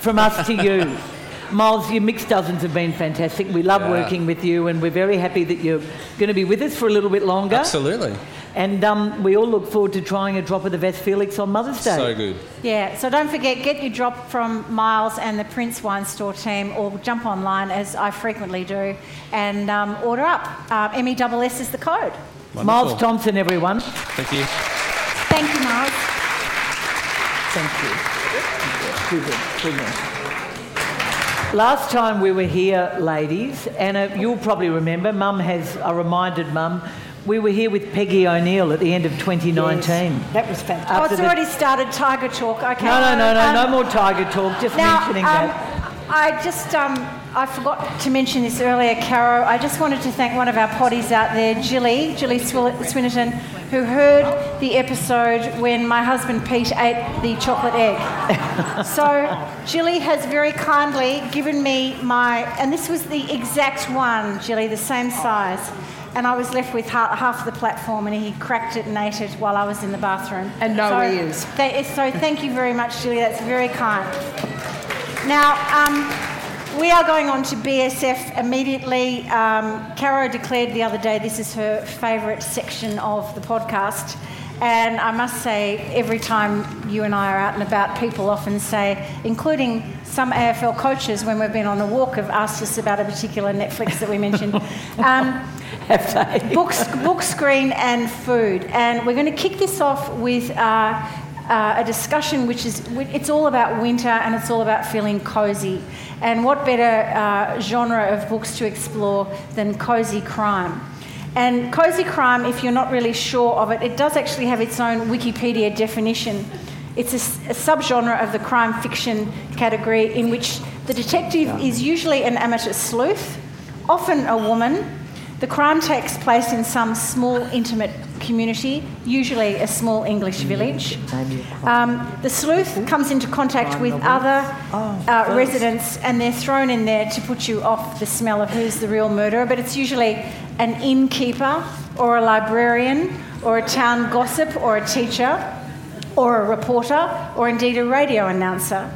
from us to you. Miles, your mixed dozens have been fantastic. We love Yeah. working with you, and we're very happy that you're going to be with us for a little bit longer. Absolutely. And um, we all look forward to trying a drop of the Vasse Felix on Mother's Day. So good. Yeah, so don't forget, get your drop from Miles and the Prince Wine Store team, or jump online, as I frequently do, and um, order up. Uh, MESS is the code. Miles Thompson, everyone. Thank you. Thank you, Miles. Thank you. Brilliant, brilliant. Last time we were here, ladies, Anna, you'll probably remember, Mum has, I reminded Mum, we were here with Peggy O'Neill at the end of 2019. That was fantastic. Oh, it's already started Tiger Talk. Okay. No, no, no, no, Um, no more Tiger talk, just Now, mentioning um, that. I just, um, I forgot to mention this earlier, Caro. I just wanted to thank one of our potties out there, Jilly, Jilly Swinnerton, who heard the episode when my husband Pete ate the chocolate egg. so, Jilly has very kindly given me my, and this was the exact one, Jilly, the same size and I was left with half, half the platform, and he cracked it and ate it while I was in the bathroom. And no so, ears. So thank you very much, Julie. That's very kind. Now, um, we are going on to BSF immediately. Um, Caro declared the other day this is her favourite section of the podcast. And I must say, every time you and I are out and about, people often say, including some AFL coaches when we've been on a walk, have asked us about a particular Netflix that we mentioned. Um, have they? Books, book screen and food. And we're going to kick this off with uh, uh, a discussion which is it's all about winter and it's all about feeling cozy. And what better uh, genre of books to explore than cozy crime? And cozy crime, if you're not really sure of it, it does actually have its own Wikipedia definition. It's a, a subgenre of the crime fiction category in which the detective is usually an amateur sleuth, often a woman, the crime takes place in some small, intimate community, usually a small English village. Um, the sleuth comes into contact with other uh, residents and they're thrown in there to put you off the smell of who's the real murderer, but it's usually an innkeeper or a librarian or a town gossip or a teacher or a reporter or indeed a radio announcer.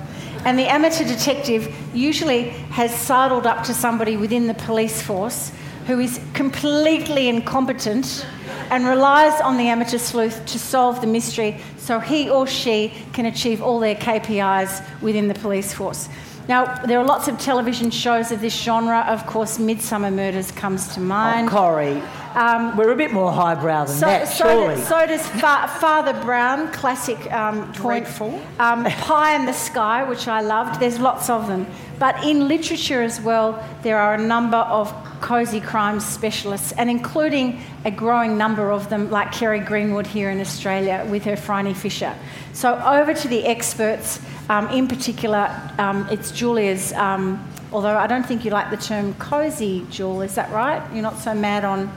And the amateur detective usually has sidled up to somebody within the police force who is completely incompetent and relies on the amateur sleuth to solve the mystery so he or she can achieve all their KPIs within the police force. Now, there are lots of television shows of this genre. Of course, Midsomer Murders comes to oh, mind. Oh, Corrie. Um, We're a bit more highbrow than so, that, so surely. Does, so does Fa- Father Brown, classic um, Dreadful. Um, Pie in the Sky, which I loved. There's lots of them. But in literature as well, there are a number of cosy crime specialists, and including a growing number of them, like Kerry Greenwood here in Australia with her Phryne Fisher. So, over to the experts. Um, in particular, um, it's Julia's, um, although I don't think you like the term cosy, Jewel, is that right? You're not so mad on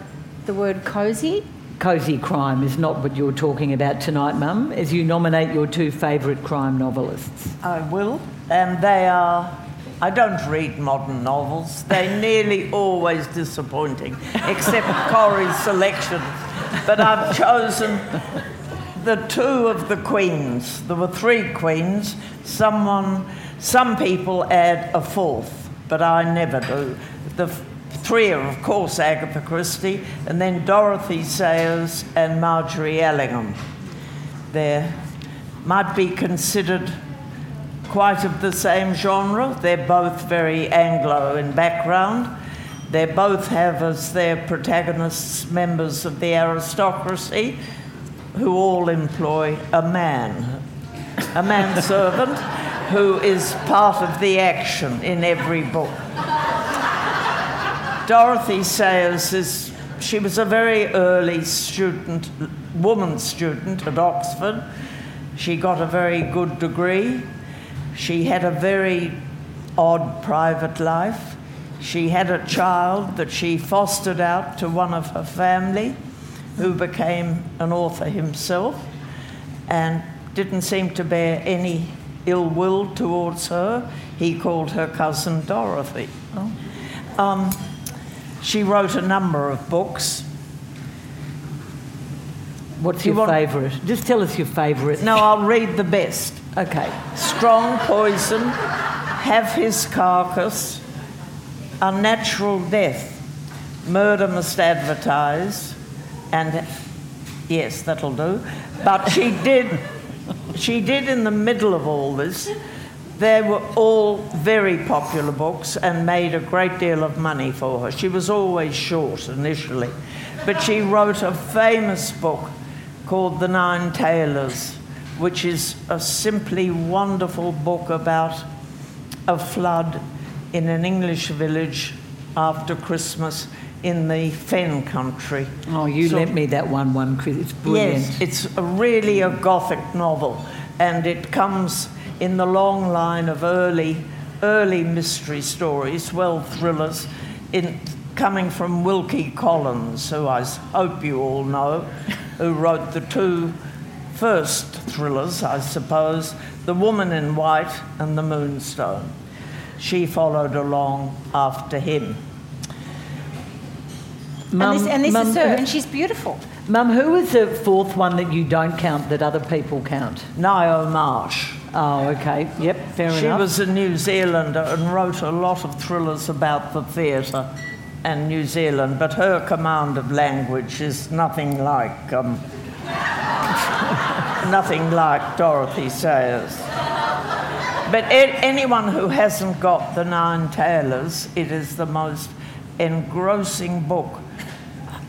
the word cosy? Cosy crime is not what you're talking about tonight, Mum, as you nominate your two favourite crime novelists. I will, and they are I don't read modern novels. They're nearly always disappointing, except Corrie's selection. But I've chosen the two of the queens. There were three queens. Someone, some people add a fourth, but I never do. The three are, of course, Agatha Christie, and then Dorothy Sayers and Margery Allingham. They might be considered quite of the same genre. They're both very Anglo in background. They both have as their protagonists members of the aristocracy who all employ a man, a manservant who is part of the action in every book. Dorothy Sayers is, she was a very early student, woman student at Oxford. She got a very good degree. She had a very odd private life. She had a child that she fostered out to one of her family, who became an author himself and didn't seem to bear any ill will towards her. He called her cousin Dorothy. Oh. Um, she wrote a number of books. What's your favourite? Just tell us your favourite. No, I'll read the best. Okay. Strong poison, have his carcass, unnatural death, murder must advertise, and yes, that'll do. But she did, she did in the middle of all this. They were all very popular books and made a great deal of money for her. She was always short initially, but she wrote a famous book called The Nine Tailors which is a simply wonderful book about a flood in an English village after Christmas in the Fen country. Oh, you so, lent me that one, one, It's brilliant. Yes, it's a really a Gothic novel, and it comes in the long line of early early mystery stories, well, thrillers, in, coming from Wilkie Collins, who I hope you all know, who wrote the two first thrillers, I suppose The Woman in White and The Moonstone. She followed along after him. Mum, and this, and this Mum, is her, and she's beautiful. Mum, who is the fourth one that you don't count that other people count? Ngaio Marsh. Oh, okay. Yep, fair She enough. was a New Zealander and wrote a lot of thrillers about the theatre and New Zealand, but her command of language is nothing like um, nothing like Dorothy Sayers. But a- anyone who hasn't got the Nine Tailors, it is the most engrossing book.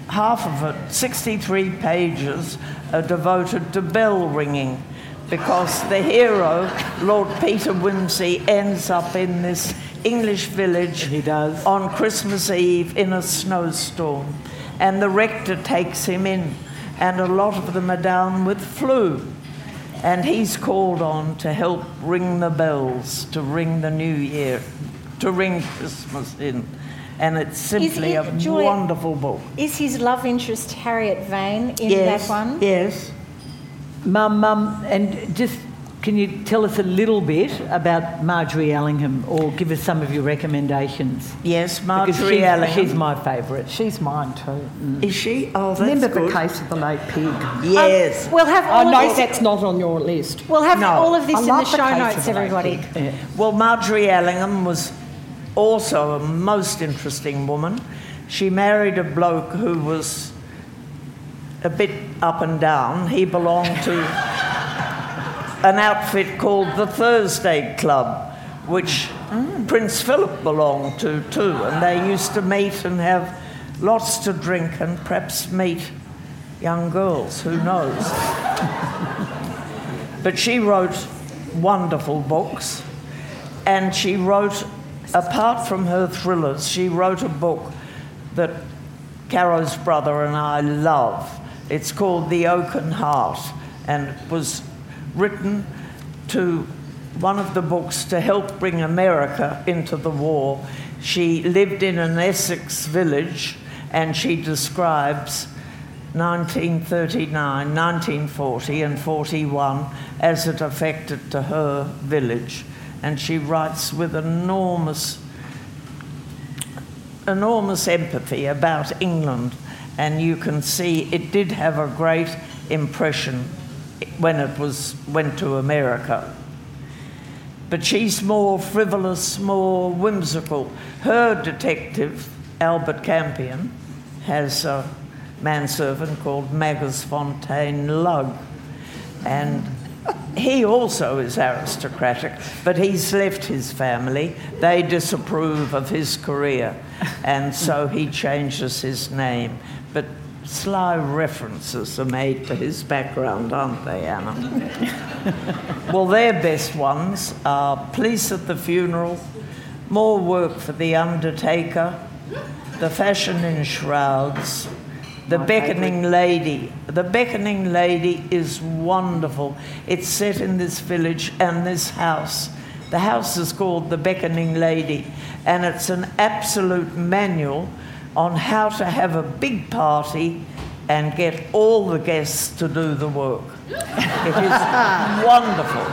Half of it, 63 pages, are devoted to bell ringing because the hero, Lord Peter Wimsey, ends up in this English village He does. on Christmas Eve in a snowstorm. And the rector takes him in, and a lot of them are down with flu. And he's called on to help ring the bells, to ring the new year, to ring Christmas in. And it's simply it- a Julia- wonderful book. Is his love interest Harriet Vane in yes, that one? Yes. Mum, Mum, and just can you tell us a little bit about Margery Allingham or give us some of your recommendations? Yes, Because Margery she's, uh, Allingham. she's my favourite. She's mine too. Mm. Is she? Oh, that's Remember good. the case of the late pig? Yes. Um, we'll have I all know of this. that's not on your list. We'll have No. all of this I in the love the show notes, the everybody. pig. Well, Margery Allingham was also a most interesting woman. She married a bloke who was a bit up and down. He belonged to an outfit called the Thursday Club, which hmm, Prince Philip belonged to too. And they used to meet and have lots to drink and perhaps meet young girls, who knows. but she wrote wonderful books. And she wrote, apart from her thrillers, she wrote a book that Caro's brother and I love. It's called The Oaken Heart, and it was written to one of the books to help bring America into the war. She lived in an Essex village, and she describes 1939, 1940, and 41 as it affected to her village. And she writes with enormous, enormous empathy about England. And you can see it did have a great impression when it was, went to America. But she's more frivolous, more whimsical. Her detective, Albert Campion, has a manservant called Magersfontein Lugg. And he also is aristocratic, but he's left his family. They disapprove of his career, and so he changes his name. But sly references are made to his background, aren't they, Anna? well, their best ones are Police at the Funeral, More Work for the Undertaker, The Fashion in Shrouds, The Beckoning Lady. The Beckoning Lady is wonderful. It's set in this village and this house. The house is called The Beckoning Lady, and it's an absolute manual on how to have a big party and get all the guests to do the work. It is wonderful.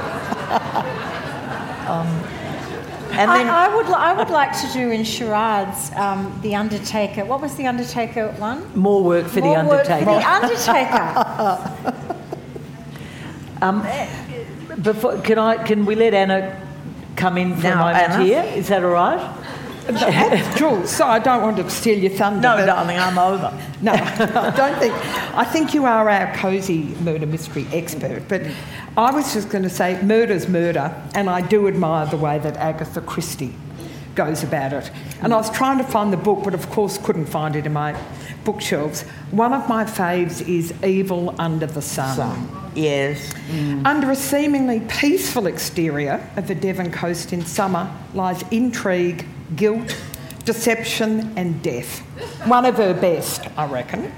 Um, and then I, I would, I would like to do in charades um, the Undertaker. What was the Undertaker one? More work for More the work for Undertaker. the Undertaker. Um, before, can I? Can we let Anna come in for Now, a moment Anna. here? Is that all right? Jules, so I don't want to steal your thunder. no, darling, I'm over. No, I don't think. I think you are our cosy murder mystery expert, but I was just going to say murder's murder, and I do admire the way that Agatha Christie goes about it. And I was trying to find the book, but of course couldn't find it in my bookshelves. One of my faves is Evil Under the Sun. Yes. Mm. Under a seemingly peaceful exterior of the Devon coast in summer lies intrigue, guilt, deception, and death. One of her best, I reckon.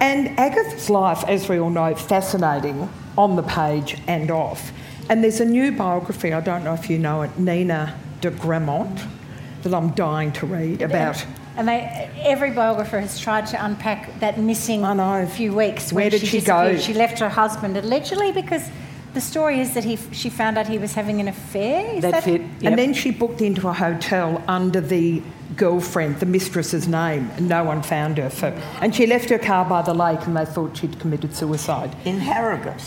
And Agatha's life, as we all know, fascinating on the page and off. And there's a new biography, I don't know if you know it, Nina de Gramont that I'm dying to read about. And they, every biographer has tried to unpack that missing I know. few weeks. Where did she go? She left her husband allegedly because the story is that he, she found out he was having an affair. Is That's that, it. Yep. And then she booked into a hotel under the girlfriend, the mistress's name, and no one found her. For, and she left her car by the lake and they thought she'd committed suicide. In Harrogate.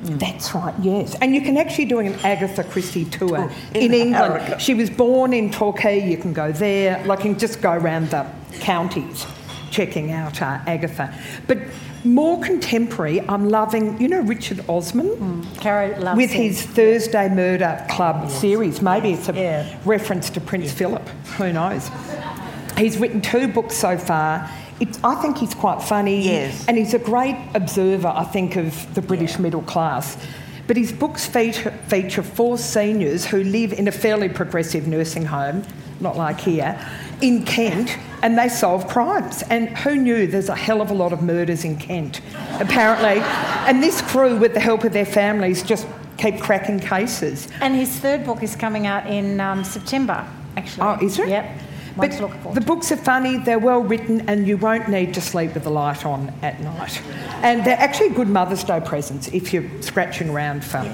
That's right, yes. And you can actually do an Agatha Christie tour in, in England. Harrogate. She was born in Torquay, you can go there. Like, you can just go around the counties checking out uh, Agatha. But more contemporary, I'm loving, you know, Richard Osman? Mm, loves with him. his Thursday Murder Club series. Maybe it's a Yeah. reference to Prince Philip. Who knows? He's written two books so far. It's, I think he's quite funny. Yes. And he's a great observer, I think, of the British middle class. But his books feature, feature four seniors who live in a fairly progressive nursing home, not like here, in Kent, and they solve crimes. And who knew there's a hell of a lot of murders in Kent, apparently. and this crew, with the help of their families, just keep cracking cases. And his third book is coming out in um, September, actually. Oh, is it? Yep. One But to look forward the books are funny, they're well written, and you won't need to sleep with the light on at night. And they're actually good Mother's Day presents if you're scratching around for.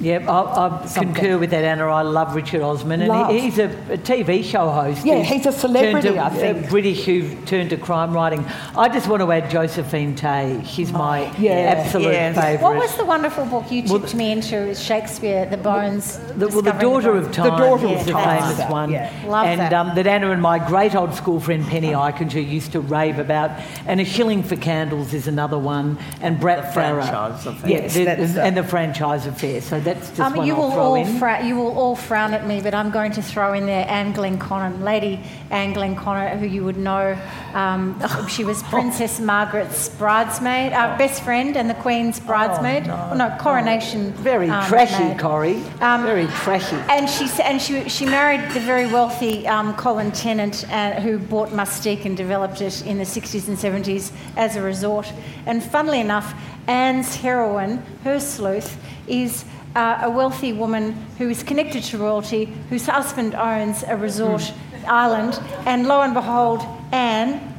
Yep, I, I concur with that, Anna. I love Richard Osman, and he, he's a, a TV show host. Yeah, who's he's a celebrity, to, I think. uh, British who turned to crime writing. I just want to add Josephine Tey. She's my yeah, absolute yes. favourite. What was the wonderful book you Well, me into? It Shakespeare, The Bones. The, well, the daughter Bones. of time The Daughter of is the Time. famous one, Yeah. Love and that. Um, that Anna and my great old school friend Penny Eichinger used to rave about. And a shilling for candles is another one, and Brat Farrar. franchise affair. yeah, Yes, the- and the franchise affair. So that's just Um, one you I'll will all fra- you will all frown at me, but I'm going to throw in there Anne Glenconner, Lady Anne Glenconner, who you would know. Um, she was Princess Margaret's bridesmaid, uh, best friend, and the Queen's bridesmaid. Oh, no, coronation. Very um, trashy, maid. Corrie. Um, Very trashy. And she and she she married the very wealthy um, Colin Tennant, uh, who bought Mustique and developed it in the 60s and 70s as a resort. And funnily enough, Anne's heroine, her sleuth, is. Uh, a wealthy woman who is connected to royalty, whose husband owns a resort island, and lo and behold, Anne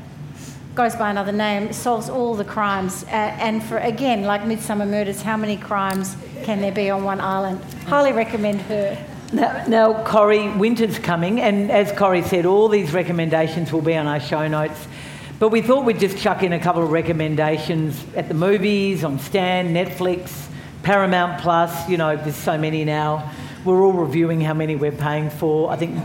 goes by another name, solves all the crimes. Uh, and for again, like Midsomer Murders, how many crimes can there be on one island? Highly recommend her. Now, now, Corrie, winter's coming, and as Corrie said, all these recommendations will be on our show notes. But we thought we'd just chuck in a couple of recommendations at the movies, on Stan, Netflix, Paramount Plus. You know, there's so many now. We're all reviewing how many we're paying for. I think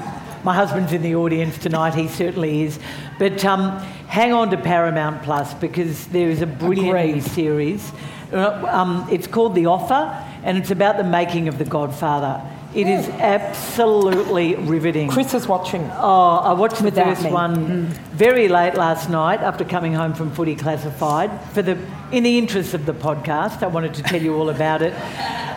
my husband's in the audience tonight, he certainly is. But um, hang on to Paramount Plus because there is a brilliant Agreed. series. Uh, Um, it's called The Offer, and it's about the making of The Godfather. It is absolutely riveting. Chris is watching. Oh, I watched the Without first me. one very late last night after coming home from Footy Classified. For the, in the interest of the podcast, I wanted to tell you all about it.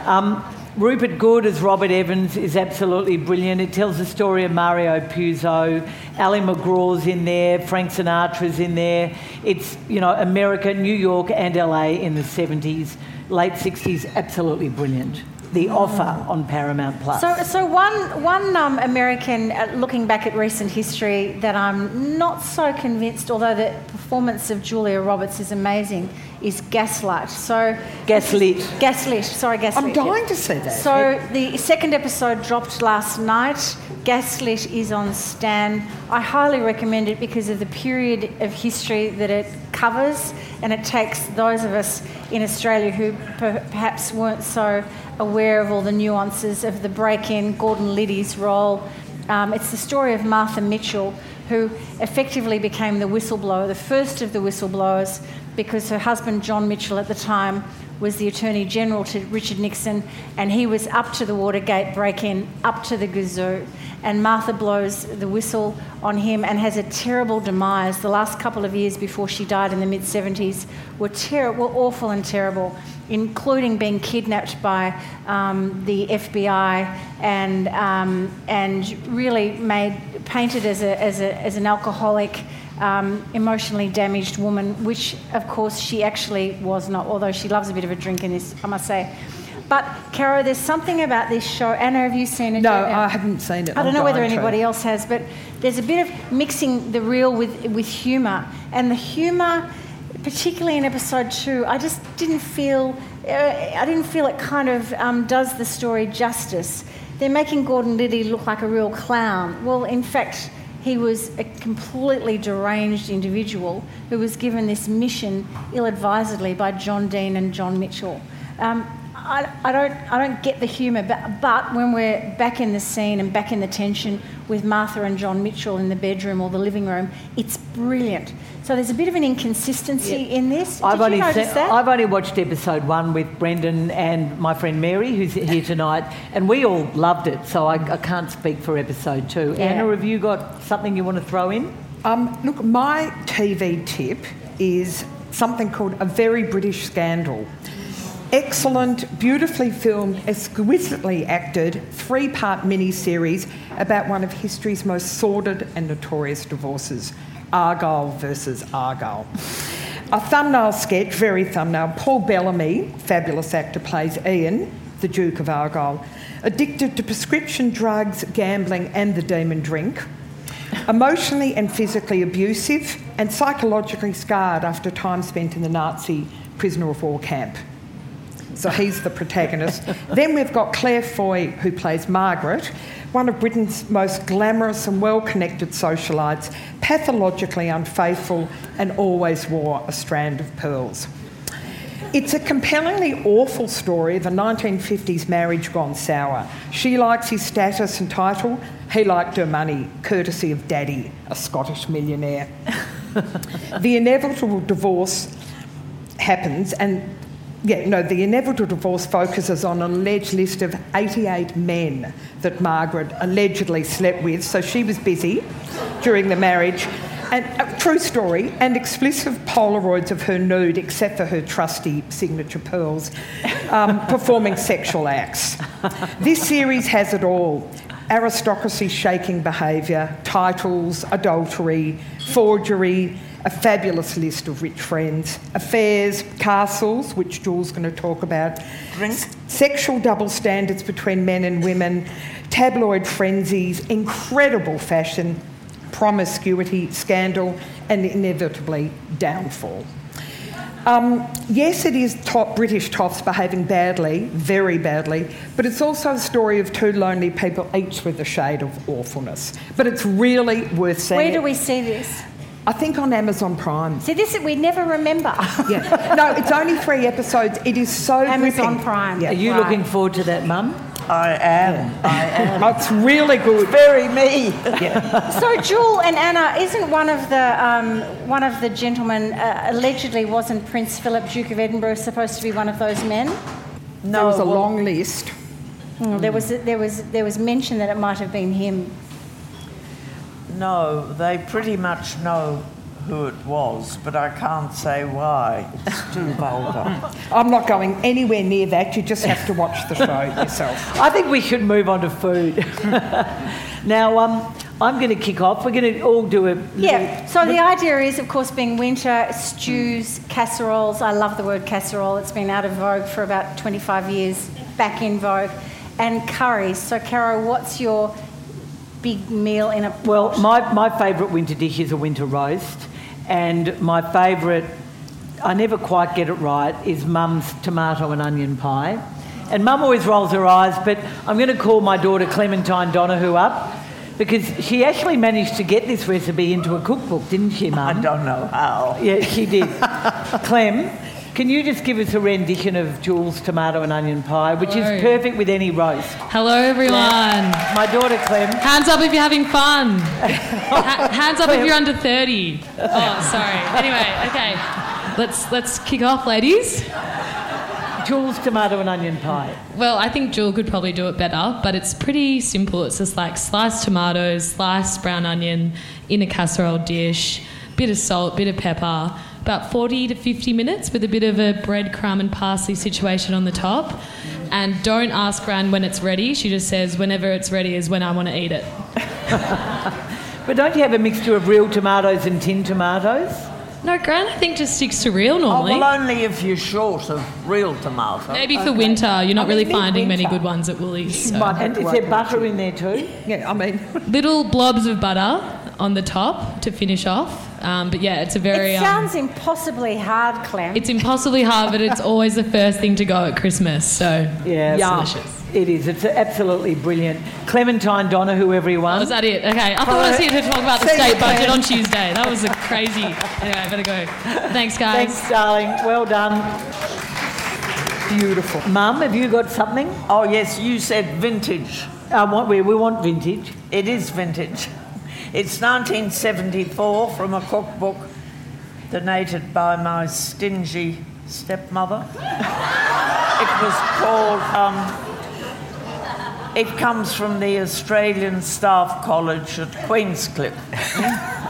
Um, Rupert Good as Robert Evans is absolutely brilliant. It tells the story of Mario Puzo, Ali MacGraw's in there, Frank Sinatra's in there. It's you know America, New York, and LA in the 70s, late 60s. Absolutely brilliant. The offer on Paramount Plus. So, so one, one um, American, uh, looking back at recent history, that I'm not so convinced, although the performance of Julia Roberts is amazing, is Gaslight. So, Gaslit. Gaslit, sorry, Gaslit. I'm dying to see that. So the second episode dropped last night. Gaslit is on Stan. I highly recommend it because of the period of history that it covers, and it takes those of us in Australia who per- perhaps weren't so aware of all the nuances of the break-in, Gordon Liddy's role. Um, it's the story of Martha Mitchell, who effectively became the whistleblower, the first of the whistleblowers, because her husband John Mitchell at the time was the Attorney General to Richard Nixon, and he was up to the Watergate break in, up to the gazoo. And Martha blows the whistle on him and has a terrible demise. The last couple of years before she died in the mid 70s were, ter- were awful and terrible, including being kidnapped by um, the FBI and, um, and really made, painted as, a, as, a, as an alcoholic um, emotionally damaged woman, which of course she actually was not, although she loves a bit of a drink in this, I must say. But Caro, there's something about this show. Anna, have you seen it? No? I haven't seen it. I don't know whether anybody else has, but there's a bit of mixing the real with with humour, and the humour, particularly in episode two, I just didn't feel. Uh, I didn't feel it kind of um, does the story justice. They're making Gordon Liddy look like a real clown. Well, in fact, he was a completely deranged individual who was given this mission ill-advisedly by John Dean and John Mitchell. Um, I, I don't, I don't get the humour, but, but when we're back in the scene and back in the tension with Martha and John Mitchell in the bedroom or the living room, it's brilliant. So there's a bit of an inconsistency in this. Did I've you only notice se- that? I've only watched episode one with Brendan and my friend Mary, who's here tonight, and we all loved it. So I, I can't speak for episode two. Yeah. Anna, have you got something you want to throw in? Um, look, my TV tip is something called A Very British Scandal. Excellent, beautifully filmed, exquisitely acted, three part mini series about one of history's most sordid and notorious divorces Argyll versus Argyll. A thumbnail sketch, very thumbnail. Paul Bettany, fabulous actor, plays Ian, the Duke of Argyll, addicted to prescription drugs, gambling, and the demon drink emotionally and physically abusive, and psychologically scarred after time spent in the Nazi prisoner of war camp. So he's the protagonist. then we've got Claire Foy, who plays Margaret, one of Britain's most glamorous and well connected socialites, pathologically unfaithful and always wore a strand of pearls. It's a compellingly awful story of a 1950s marriage gone sour. She likes his status and title, he liked her money, courtesy of Daddy, a Scottish millionaire. the inevitable divorce happens, and yeah, no, the inevitable divorce focuses on an alleged list of 88 men that Margaret allegedly slept with, so she was busy during the marriage. And a true story, and explicit Polaroids of her nude, except for her trusty signature pearls, um, performing sexual acts. This series has it all aristocracy shaking behaviour, titles, adultery, forgery, a fabulous list of rich friends, affairs, castles, which Jules going to talk about, Drink. sexual double standards between men and women, tabloid frenzies, incredible fashion, promiscuity, scandal, and inevitably downfall. Um, yes, it is top British toffs behaving badly, very badly, but it's also a story of two lonely people, each with a shade of awfulness. But it's really worth seeing. Where do we see this? I think on Amazon Prime. See, this we never remember. Yeah. No, it's only three episodes. It is so Amazon gripping. Prime. Yeah. Are you Right. looking forward to that, Mum? I am. I am. That's really good. Very me. So, Jewel and Anna, isn't one of the um, one of the gentlemen uh, allegedly wasn't Prince Philip, Duke of Edinburgh, supposed to be one of those men? No, there was a well, long list. Mm, There was there was there was mention that it might have been him. No, they pretty much know who it was, but I can't say why. It's too vulgar. I'm not going anywhere near that. You just have to watch the show yourself. I think we should move on to food. now, um, I'm going to kick off. We're going to all do a little- Yeah. So the idea is, of course, being winter, stews, casseroles. I love the word casserole. It's been out of vogue for about 25 years, back in vogue, and curries. So, Caro, what's your big meal in a Well, my, my favourite winter dish is a winter roast, and my favourite, I never quite get it right, is Mum's tomato and onion pie. And Mum always rolls her eyes, but I'm going to call my daughter Clementine Donahue up because she actually managed to get this recipe into a cookbook, didn't she, mum? I don't know how. Yeah, she did. Clem, can you just give us a rendition of Jules' tomato and onion pie, which Hello. is perfect with any roast? Hello, everyone. My daughter Clem. Hands up if you're having fun. Ha- hands up if you're under 30. Oh, sorry. Anyway, okay. Let's let's kick off, ladies. Jules' tomato and onion pie. Well, I think Jewel could probably do it better, but it's pretty simple. It's just like sliced tomatoes, sliced brown onion in a casserole dish, bit of salt, bit of pepper, about 40 to 50 minutes with a bit of a breadcrumb and parsley situation on the top. And don't ask Gran when it's ready. She just says, whenever it's ready is when I want to eat it. But don't you have a mixture of real tomatoes and tin tomatoes? No, Gran, I think just sticks to real normally. Oh, normally. well, only if you're short of real tomatoes. Maybe for winter, you're not really mean finding many good ones at Woolies. so. And is there butter in there too? Yeah, I mean, Little blobs of butter on the top to finish off. Um, but yeah, it's a very. It um, sounds impossibly hard, Clem. it's impossibly hard, but it's always the first thing to go at Christmas. So Yeah, it's Yum. delicious. It is. It's absolutely brilliant. Clementine Donahue, everyone. Was that it? Okay. I thought I was here to talk about the See you, state budget on Tuesday. That was a crazy. Anyway, I better go. Thanks, guys. Thanks, darling. Well done. beautiful. Mum, have you got something? Oh, yes, you said vintage. Uh, what we, we want vintage. It is vintage. It's 1974 from a cookbook donated by my stingy stepmother. it was called, um, it comes from the Australian Staff College at Queenscliff.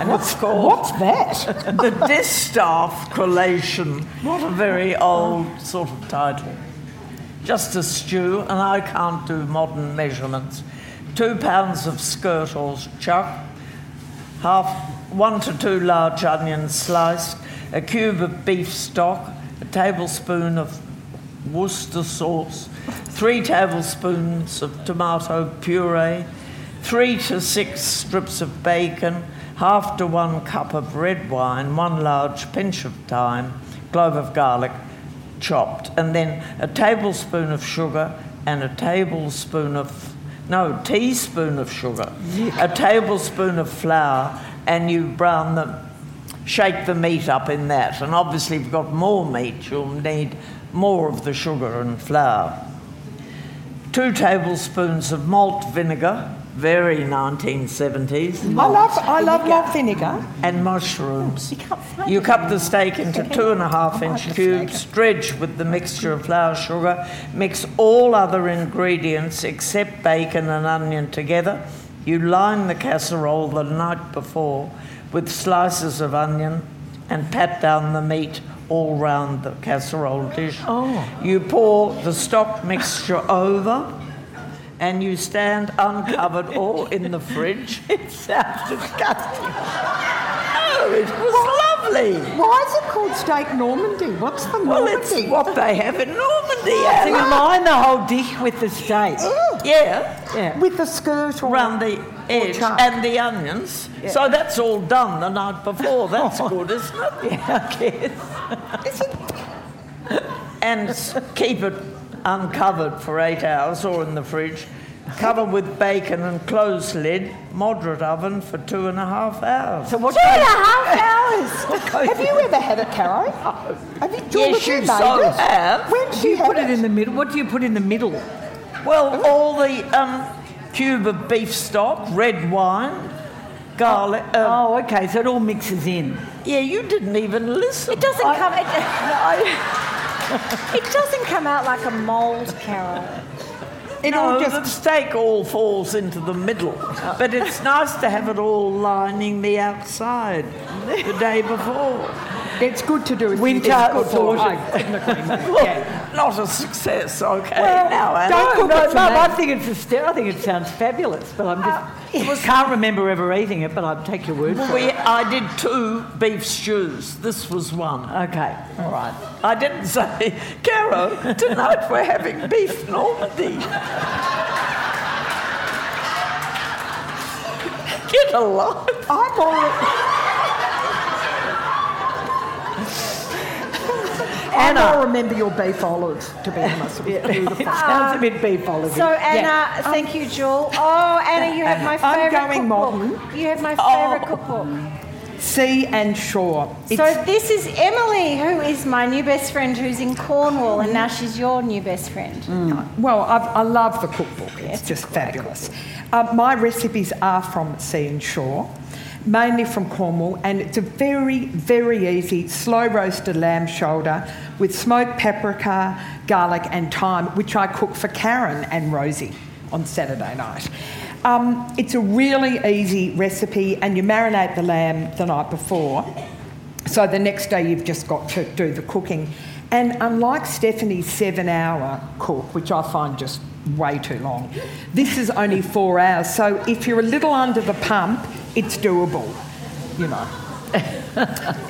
and it's called What's that? The Distaff Collation. What a very old sort of title. Just a stew, and I can't do modern measurements. Two pounds of skirt or chuck, half one to two large onions sliced, a cube of beef stock, a tablespoon of Worcester sauce, three tablespoons of tomato puree, three to six strips of bacon, half to one cup of red wine, one large pinch of thyme, clove of garlic chopped, and then a tablespoon of sugar and a tablespoon of no teaspoon of sugar, a tablespoon of flour, and you brown them. Shake the meat up in that, and obviously, if you've got more meat, you'll need more of the sugar and flour. Two tablespoons of malt vinegar, very 1970s, I love, I love malt vinegar. and mushrooms. You cut the steak into two and a half inch cubes, dredge with the mixture of flour, sugar, mix all other ingredients except bacon and onion together. You line the casserole the night before with slices of onion and pat down the meat all round the casserole dish. Oh. You pour the stock mixture over and you stand uncovered or in the fridge. It sounds disgusting. Oh, it was lovely. Why is it called steak Normandy? What's the Well, it's Normandy? what they have in Normandy. So you line the whole dish with the steak. Mm. Yeah, Yeah. With the skirt or around the edge and the onions. So that's all done the night before. That's good, isn't it? Yeah, I guess. And keep it uncovered for eight hours or in the fridge. Cover with bacon and close lid. Moderate oven for two and a half hours. So what? Two and a half hours. have you ever had it, Caro? Have you, Yes, you you made so it? have. When did Do you, you put it in the middle? What do you put in the middle? Well, all the um, cube of beef stock, red wine, garlic. Uh, Oh, okay. So it all mixes in. Yeah, you didn't even listen. It doesn't come. It, it doesn't come out like a mould, Carol. It No, all the steak all falls into the middle. But it's nice to have it all lining the outside the day before. It's good to do. It's, Winter it's good for. thought. I couldn't. Yeah. Not a success, okay? Well, now. No, cook no, it no. I think it's a st- I think it sounds fabulous, but I'm just uh, can't remember ever eating it. But I'll take your word for We, it. I did two beef stews. This was one. Okay, all right. I didn't say, Caro, tonight we're having beef Normandy. Get a life. I'm already. Anna. I remember your beef olives, to be honest. It was beautiful. Sounds a bit beef olive. So Anna, thank you, Jewel. Oh, Anna, you have my favourite I'm going cookbook. modern. You have my Oh. favourite cookbook. Sea and shore. It's, So this is Emily, who is my new best friend, who's in Cornwall, and now she's your new best friend. Well, I've, I love the cookbook. It's just fabulous. Uh, my recipes are from Sea and Shore, mainly from Cornwall, and it's a very, very easy slow roasted lamb shoulder with smoked paprika, garlic, and thyme, which I cook for Karen and Rosie on Saturday night. Um, it's a really easy recipe, and you marinate the lamb the night before. So the next day you've just got to do the cooking. And unlike Stephanie's seven hour cook, which I find just way too long, this is only four hours. So if you're a little under the pump, it's doable, you know.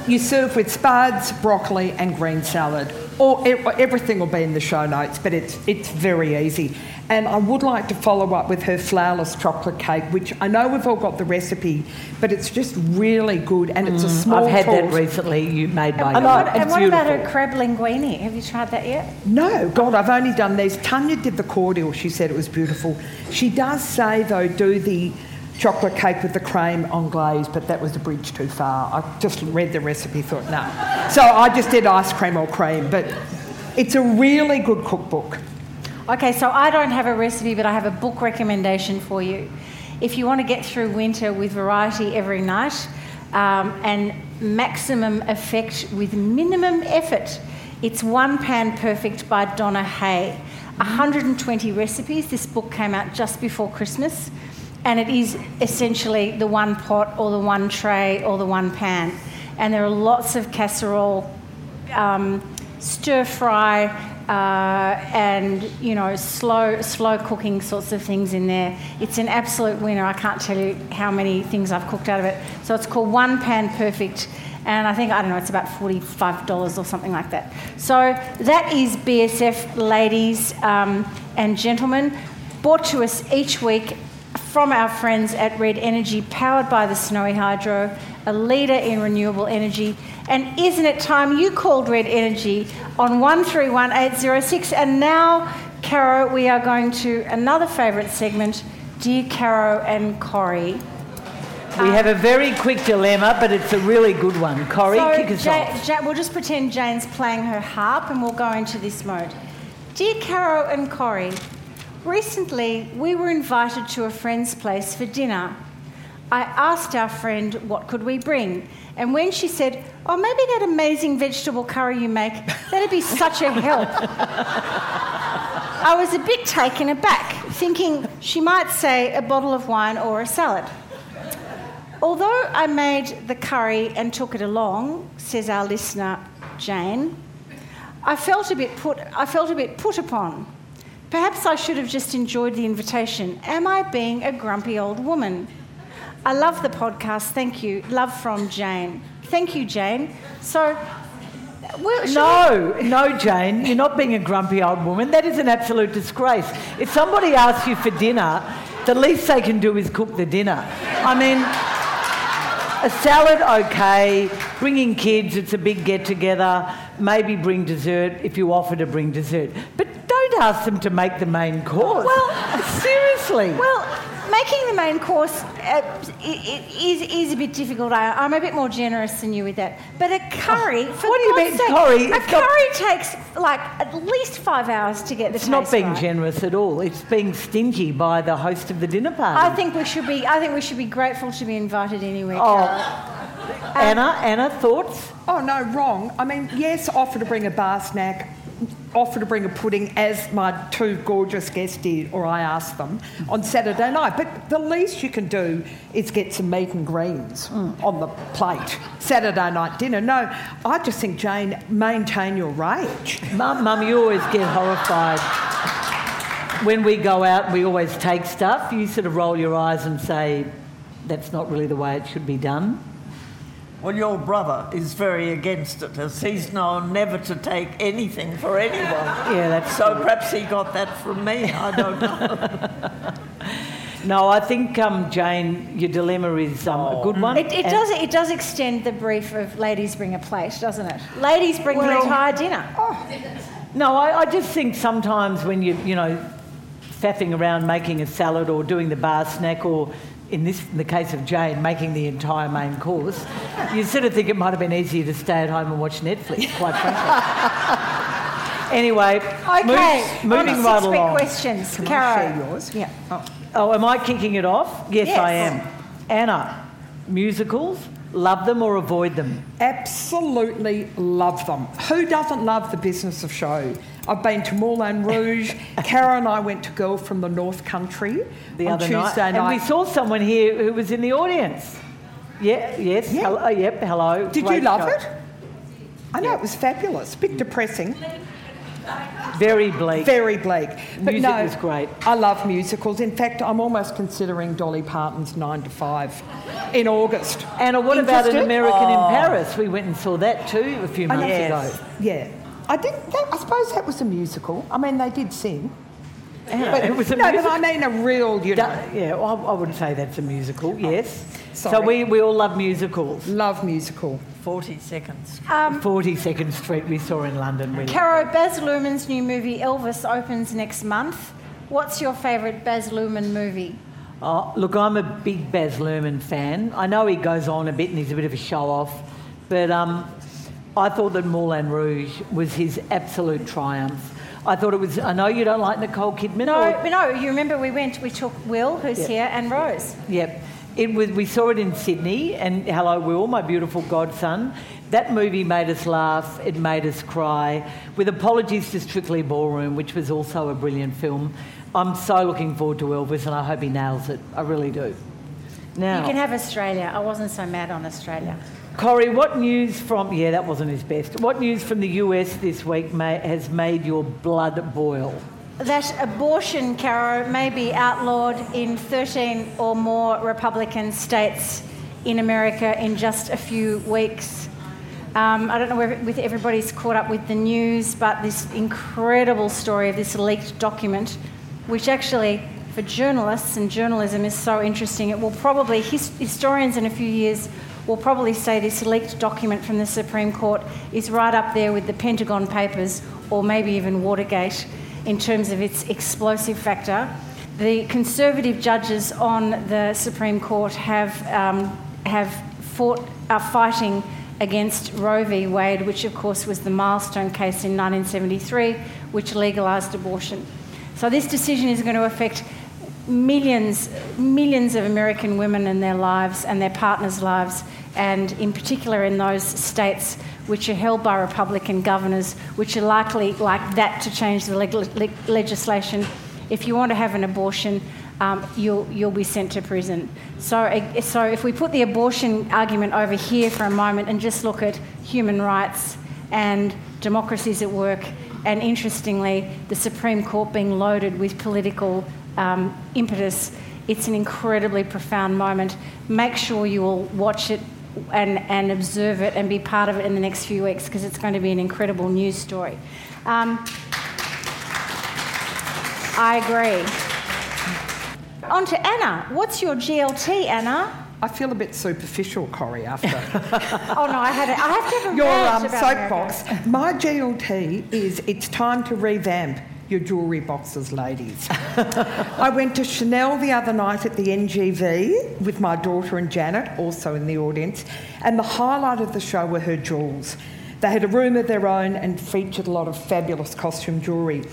you serve with spuds, broccoli, and green salad. Or everything will be in the show notes, but it's it's very easy. And I would like to follow up with her flourless chocolate cake, which I know we've all got the recipe, but it's just really good, and it's a small. Mm, I've had that recently. You made my. And your what, and what about beautiful. her crab linguine? Have you tried that yet? No, God, I've only done these. Tanya did the cordial. She said it was beautiful. She does say, though, do the chocolate cake with the cream on glaze, but that was a bridge too far. I just read the recipe, thought, no. So I just did ice cream or cream, but it's a really good cookbook. Okay, so I don't have a recipe, but I have a book recommendation for you. If you want to get through winter with variety every night um, and maximum effect with minimum effort, it's One Pan Perfect by Donna Hay. 120 recipes. This book came out just before Christmas, and it is essentially the one pot or the one tray or the one pan. And there are lots of casserole um, stir fry uh, and you know slow slow cooking sorts of things in there. It's an absolute winner. I can't tell you how many things I've cooked out of it. So it's called One Pan Perfect. And I think, I don't know, it's about $45 or something like that. So that is BSF, ladies um, and gentlemen, brought to us each week from our friends at Red Energy, powered by the Snowy Hydro, a leader in renewable energy. And isn't it time you called Red Energy on 131806? And now, Caro, we are going to another favourite segment Dear Caro and Corrie. We have a very quick dilemma, but it's a really good one. Corrie, So, kick us Ja- off. Ja- we'll just pretend Jane's playing her harp and we'll go into this mode. Dear Caro and Corrie, recently we were invited to a friend's place for dinner. I asked our friend what could we bring, and when she said, "Oh, maybe that amazing vegetable curry you make, that'd be such a help," I was a bit taken aback, thinking she might say a bottle of wine or a salad. Although I made the curry and took it along, says our listener Jane, I felt a bit put I felt a bit put upon. Perhaps I should have just enjoyed the invitation. Am I being a grumpy old woman? I love the podcast. Thank you. Love from Jane. Thank you, Jane. So, well, No, no, Jane, you're not being a grumpy old woman. That is an absolute disgrace. If somebody asks you for dinner, the least they can do is cook the dinner. I mean, a salad, okay. Bringing kids, it's a big get together. Maybe bring dessert if you offer to bring dessert. But don't ask them to make the main course. Well, seriously. Well, making the main course uh, i- i- is, is a bit difficult. I, I'm a bit more generous than you with that. But a curry, for what do you mean, sake, curry? A It's not- curry takes like at least five hours to get the it's not being right. generous at all. It's being stingy by the host of the dinner party. I think we should be. I think we should be grateful to be invited anywhere. Oh. Cara. Anna, Anna, thoughts? Oh, no, wrong. I mean, yes, offer to bring a bar snack, offer to bring a pudding, as my two gorgeous guests did, or I asked them on Saturday night. But the least you can do is get some meat and greens mm. on the plate. Saturday night dinner. No, I just think, Jane, maintain your rage. Mum, Mum, you always get horrified. When we go out, we always take stuff. You sort of roll your eyes and say, that's not really the way it should be done. Well, your brother is very against it, as he's known never to take anything for anyone. Yeah, that's so. Perhaps he got that from me. I don't know. No, I think, um, Jane, your dilemma is um, a good one. It, it does. It does extend the brief of ladies bring a plate, doesn't it? Ladies bring the entire dinner. No, I, I just think sometimes when you, you know, faffing around making a salad or doing the bar snack or, in this, in the case of Jane, making the entire main course, you sort of think it might have been easier to stay at home and watch Netflix, quite frankly. anyway, Okay, move- on to moving right six quick along. questions. Can I Caro. share yours? Yeah. Oh, oh, am I kicking it off? Yes, Yes. I am. Anna, musicals, love them or avoid them? Absolutely love them. Who doesn't love the business of show? I've been to Moulin Rouge. Cara and I went to Girl from the North Country The on other Tuesday night. And we saw someone here who was in the audience. Yeah, yes, Yeah. hello, uh, yep, hello. Did Great you love show. it? I know it was fabulous. Bit depressing. Very bleak. Very bleak. But Music no, was great. I love musicals. In fact, I'm almost considering Dolly Parton's Nine to Five in August. Anna, what about an American Oh. in Paris? We went and saw that too a few months Yes. ago. Yeah. I did. That, I suppose that was a musical. I mean, they did sing. Anna, But, it was a no, musical. but I mean a real, you know, Da- yeah, well, I wouldn't say that's a musical, yes. So we, we all love musicals. love musical. 40 seconds. 42nd Street we saw in London. We Caro, Baz Luhrmann's new movie Elvis opens next month. What's your favourite Baz Luhrmann movie? Oh, look, I'm a big Baz Luhrmann fan. I know he goes on a bit and he's a bit of a show off, but um, I thought that Moulin Rouge was his absolute triumph. I thought it was. I know you don't like Nicole Kidman. No, or- no, you remember we went, we took Will, who's Yeah. here, and Rose. Yep. It was, we saw it in Sydney, and hello, Will, my beautiful godson. That movie made us laugh, it made us cry. With apologies to Strictly Ballroom, which was also a brilliant film. I'm so looking forward to Elvis, and I hope he nails it. I really do. Now, You can have Australia. I wasn't so mad on Australia. Corrie, what news from. Yeah, that wasn't his best. What news from the US this week ma has made your blood boil? That abortion, Caro, may be outlawed in 13 or more Republican states in America in just a few weeks. Um, I don't know with everybody's caught up with the news, but this incredible story of this leaked document, which actually, for journalists and journalism, is so interesting. It will probably, his, historians in a few years will probably say this leaked document from the Supreme Court is right up there with the Pentagon Papers or maybe even Watergate in terms of its explosive factor. The Conservative judges on the Supreme Court have, um, have fought, are fighting against Roe v. Wade, which of course was the milestone case in 1973, which legalised abortion. So this decision is going to affect millions, millions of American women and their lives and their partners' lives, and in particular in those states which are held by Republican governors, which are likely like that to change the leg- leg- legislation. If you want to have an abortion, um, you'll, you'll be sent to prison. So, uh, so if we put the abortion argument over here for a moment and just look at human rights and democracies at work, and interestingly, the Supreme Court being loaded with political um, impetus, it's an incredibly profound moment. Make sure you will watch it and, and observe it and be part of it in the next few weeks because it's going to be an incredible news story. Um, I agree. On to Anna. What's your GLT, Anna? I feel a bit superficial, Corrie, after Oh no, I had. A, I have to have a your um, soapbox. My GLT is it's time to revamp your jewellery boxes, ladies. I went to Chanel the other night at the NGV with my daughter and Janet, also in the audience, and the highlight of the show were her jewels. They had a room of their own and featured a lot of fabulous costume jewellery.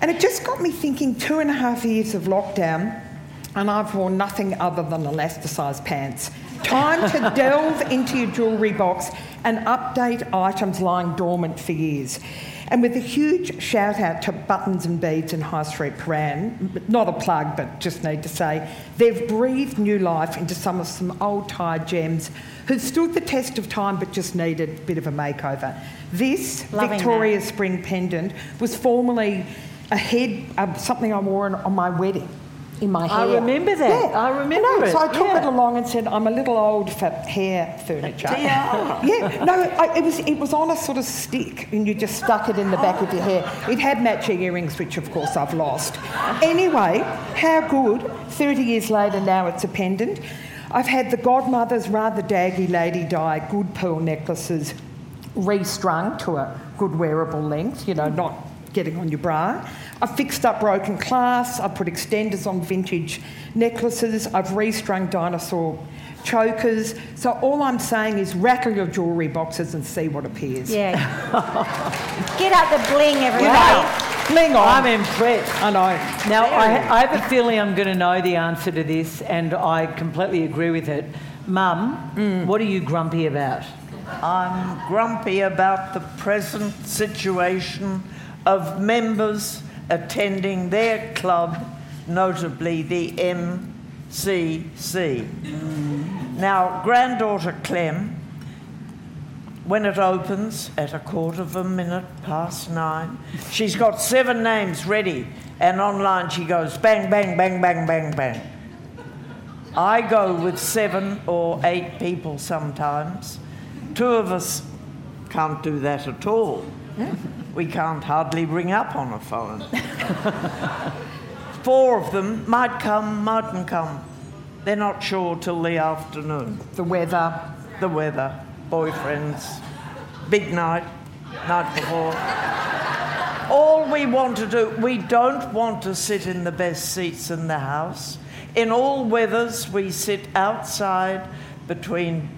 And it just got me thinking two and a half years of lockdown, and I've worn nothing other than elasticised pants. Time to delve into your jewellery box and update items lying dormant for years. And with a huge shout out to Buttons and Beads in High Street Prahran, not a plug, but just need to say, they've breathed new life into some of some old tired gems who stood the test of time but just needed a bit of a makeover. This Loving Victoria Spring pendant was formerly a head, uh, something I wore on, on my wedding. In my hair. I remember that. Yeah. I remember know. it, So I took yeah. it along and said, "I'm a little old for hair furniture." yeah, no, I, it was it was on a sort of stick, and you just stuck it in the back of your hair. It had matching earrings, which of course I've lost. Anyway, how good? Thirty years later, now it's a pendant. I've had the godmother's rather daggy lady die good pearl necklaces restrung to a good wearable length, you know, not getting on your bra. I've fixed up broken clasps, I've put extenders on vintage necklaces, I've restrung dinosaur chokers. So all I'm saying is rattle your jewellery boxes and see what appears. Yeah. Get out the bling, everybody. Wow. Bling on. I'm impressed. I know. Now, I, I have a feeling I'm going to know the answer to this, and I completely agree with it. Mum, mm. what are you grumpy about? I'm grumpy about the present situation of members attending their club, notably the MCC. Now, granddaughter Clem when it opens at a quarter of a minute past nine, she's got seven names ready, and online she goes bang, bang, bang, bang, bang, bang. I go with seven or eight people sometimes. Two of us can't do that at all. We can't hardly ring up on a phone. Four of them might come, mightn't come. They're not sure till the afternoon. The weather. The weather, boyfriends, big night, night before. All we want to do, we don't want to sit in the best seats in the house. In all weathers, we sit outside between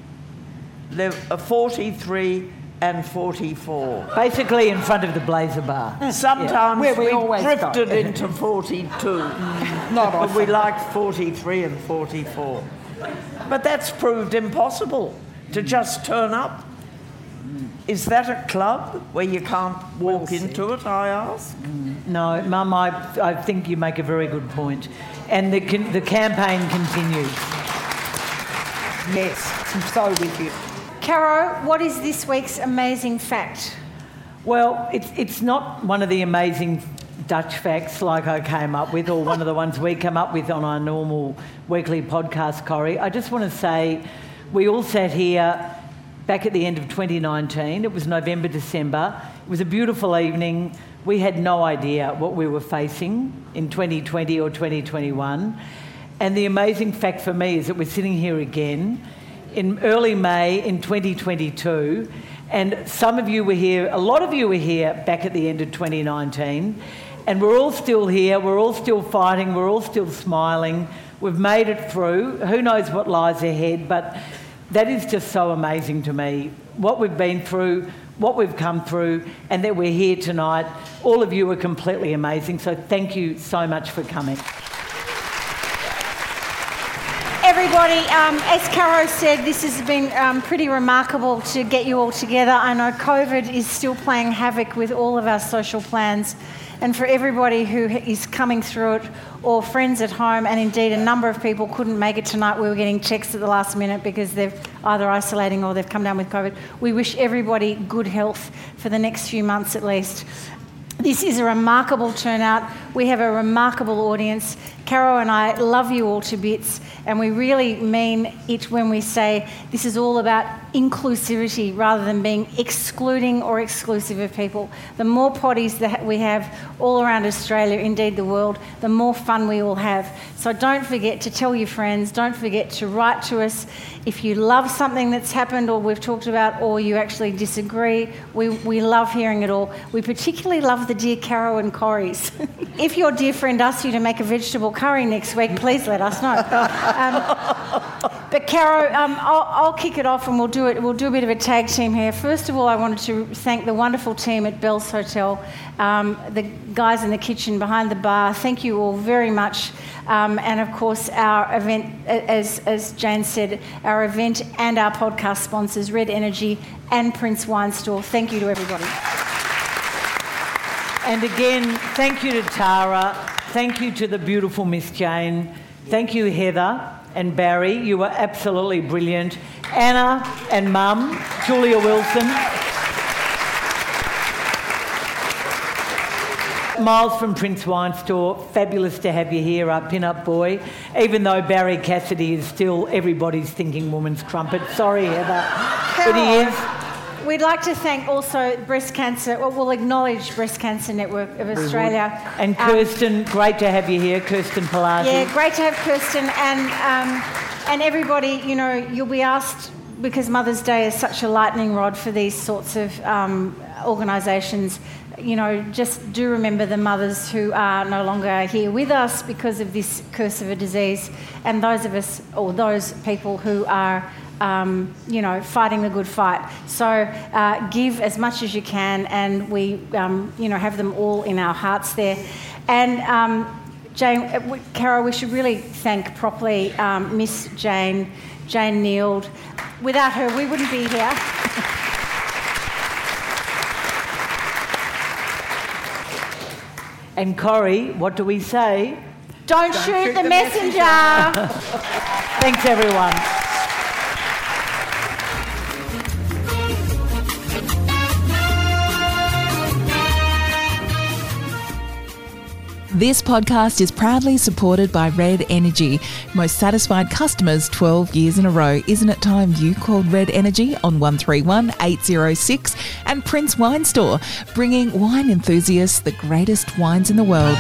uh, 43 and 44. Basically, in front of the Blazer Bar. Sometimes Where we we drifted go. into 42. Not but we often. liked 43 and 44. But that's proved impossible to just turn up. Is that a club where you can't walk into it, I ask? No, Mum, I, I think you make a very good point. And the, the campaign continues. Yes, I'm so with you. Caro, what is this week's amazing fact? Well, it's, it's not one of the amazing Dutch facts like I came up with, or one of the ones we come up with on our normal weekly podcast, Corrie. I just want to say we all sat here back at the end of 2019. It was November, December. It was a beautiful evening. We had no idea what we were facing in 2020 or 2021. And the amazing fact for me is that we're sitting here again in early May in 2022. And some of you were here, a lot of you were here back at the end of 2019. And we're all still here, we're all still fighting, we're all still smiling. We've made it through. Who knows what lies ahead, but that is just so amazing to me. What we've been through, what we've come through, and that we're here tonight. All of you are completely amazing. So thank you so much for coming. Everybody, um, as Caro said, this has been um, pretty remarkable to get you all together. I know COVID is still playing havoc with all of our social plans. And for everybody who is coming through it, or friends at home, and indeed a number of people couldn't make it tonight, we were getting texts at the last minute because they're either isolating or they've come down with COVID. We wish everybody good health for the next few months at least. This is a remarkable turnout. We have a remarkable audience. Caro and I love you all to bits, and we really mean it when we say this is all about inclusivity rather than being excluding or exclusive of people. The more potties that we have all around Australia, indeed the world, the more fun we all have. So don't forget to tell your friends, don't forget to write to us. If you love something that's happened or we've talked about, or you actually disagree, we, we love hearing it all. We particularly love the Dear Caro and Corrie's. if your dear friend asks you to make a vegetable curry next week, please let us know. Um, but Caro, um, I'll, I'll kick it off and we'll do it. We'll do a bit of a tag team here. First of all, I wanted to thank the wonderful team at Bell's Hotel, um, the guys in the kitchen behind the bar. Thank you all very much. Um, and of course, our event, as, as Jane said, our event and our podcast sponsors, Red Energy and Prince Wine Store. Thank you to everybody. And again, thank you to Tara. Thank you to the beautiful Miss Jane. Thank you, Heather and Barrie. You were absolutely brilliant. Anna and Mum, Julia Wilson. Miles from Prince Wine Store, fabulous to have you here, our pin-up boy. Even though Barrie Cassidy is still everybody's thinking woman's crumpet. Sorry, Heather, but he is. We'd like to thank also Breast Cancer, well, we'll acknowledge Breast Cancer Network of Australia. And Um, Kirsten, great to have you here, Kirsten Pilatti. Yeah, great to have Kirsten and um, and everybody. You know, you'll be asked because Mother's Day is such a lightning rod for these sorts of um, organisations. You know, just do remember the mothers who are no longer here with us because of this curse of a disease, and those of us or those people who are. Um, you know, fighting the good fight. So uh, give as much as you can, and we, um, you know, have them all in our hearts there. And um, Jane, uh, we- Carol, we should really thank properly um, Miss Jane, Jane Neild. Without her, we wouldn't be here. And Corrie, what do we say? Don't, shoot, shoot the, the messenger. Thanks, everyone. This podcast is proudly supported by Red Energy. Most satisfied customers 12 years in a row. Isn't it time you called Red Energy on 131 806? And Prince Wine Store, bringing wine enthusiasts the greatest wines in the world.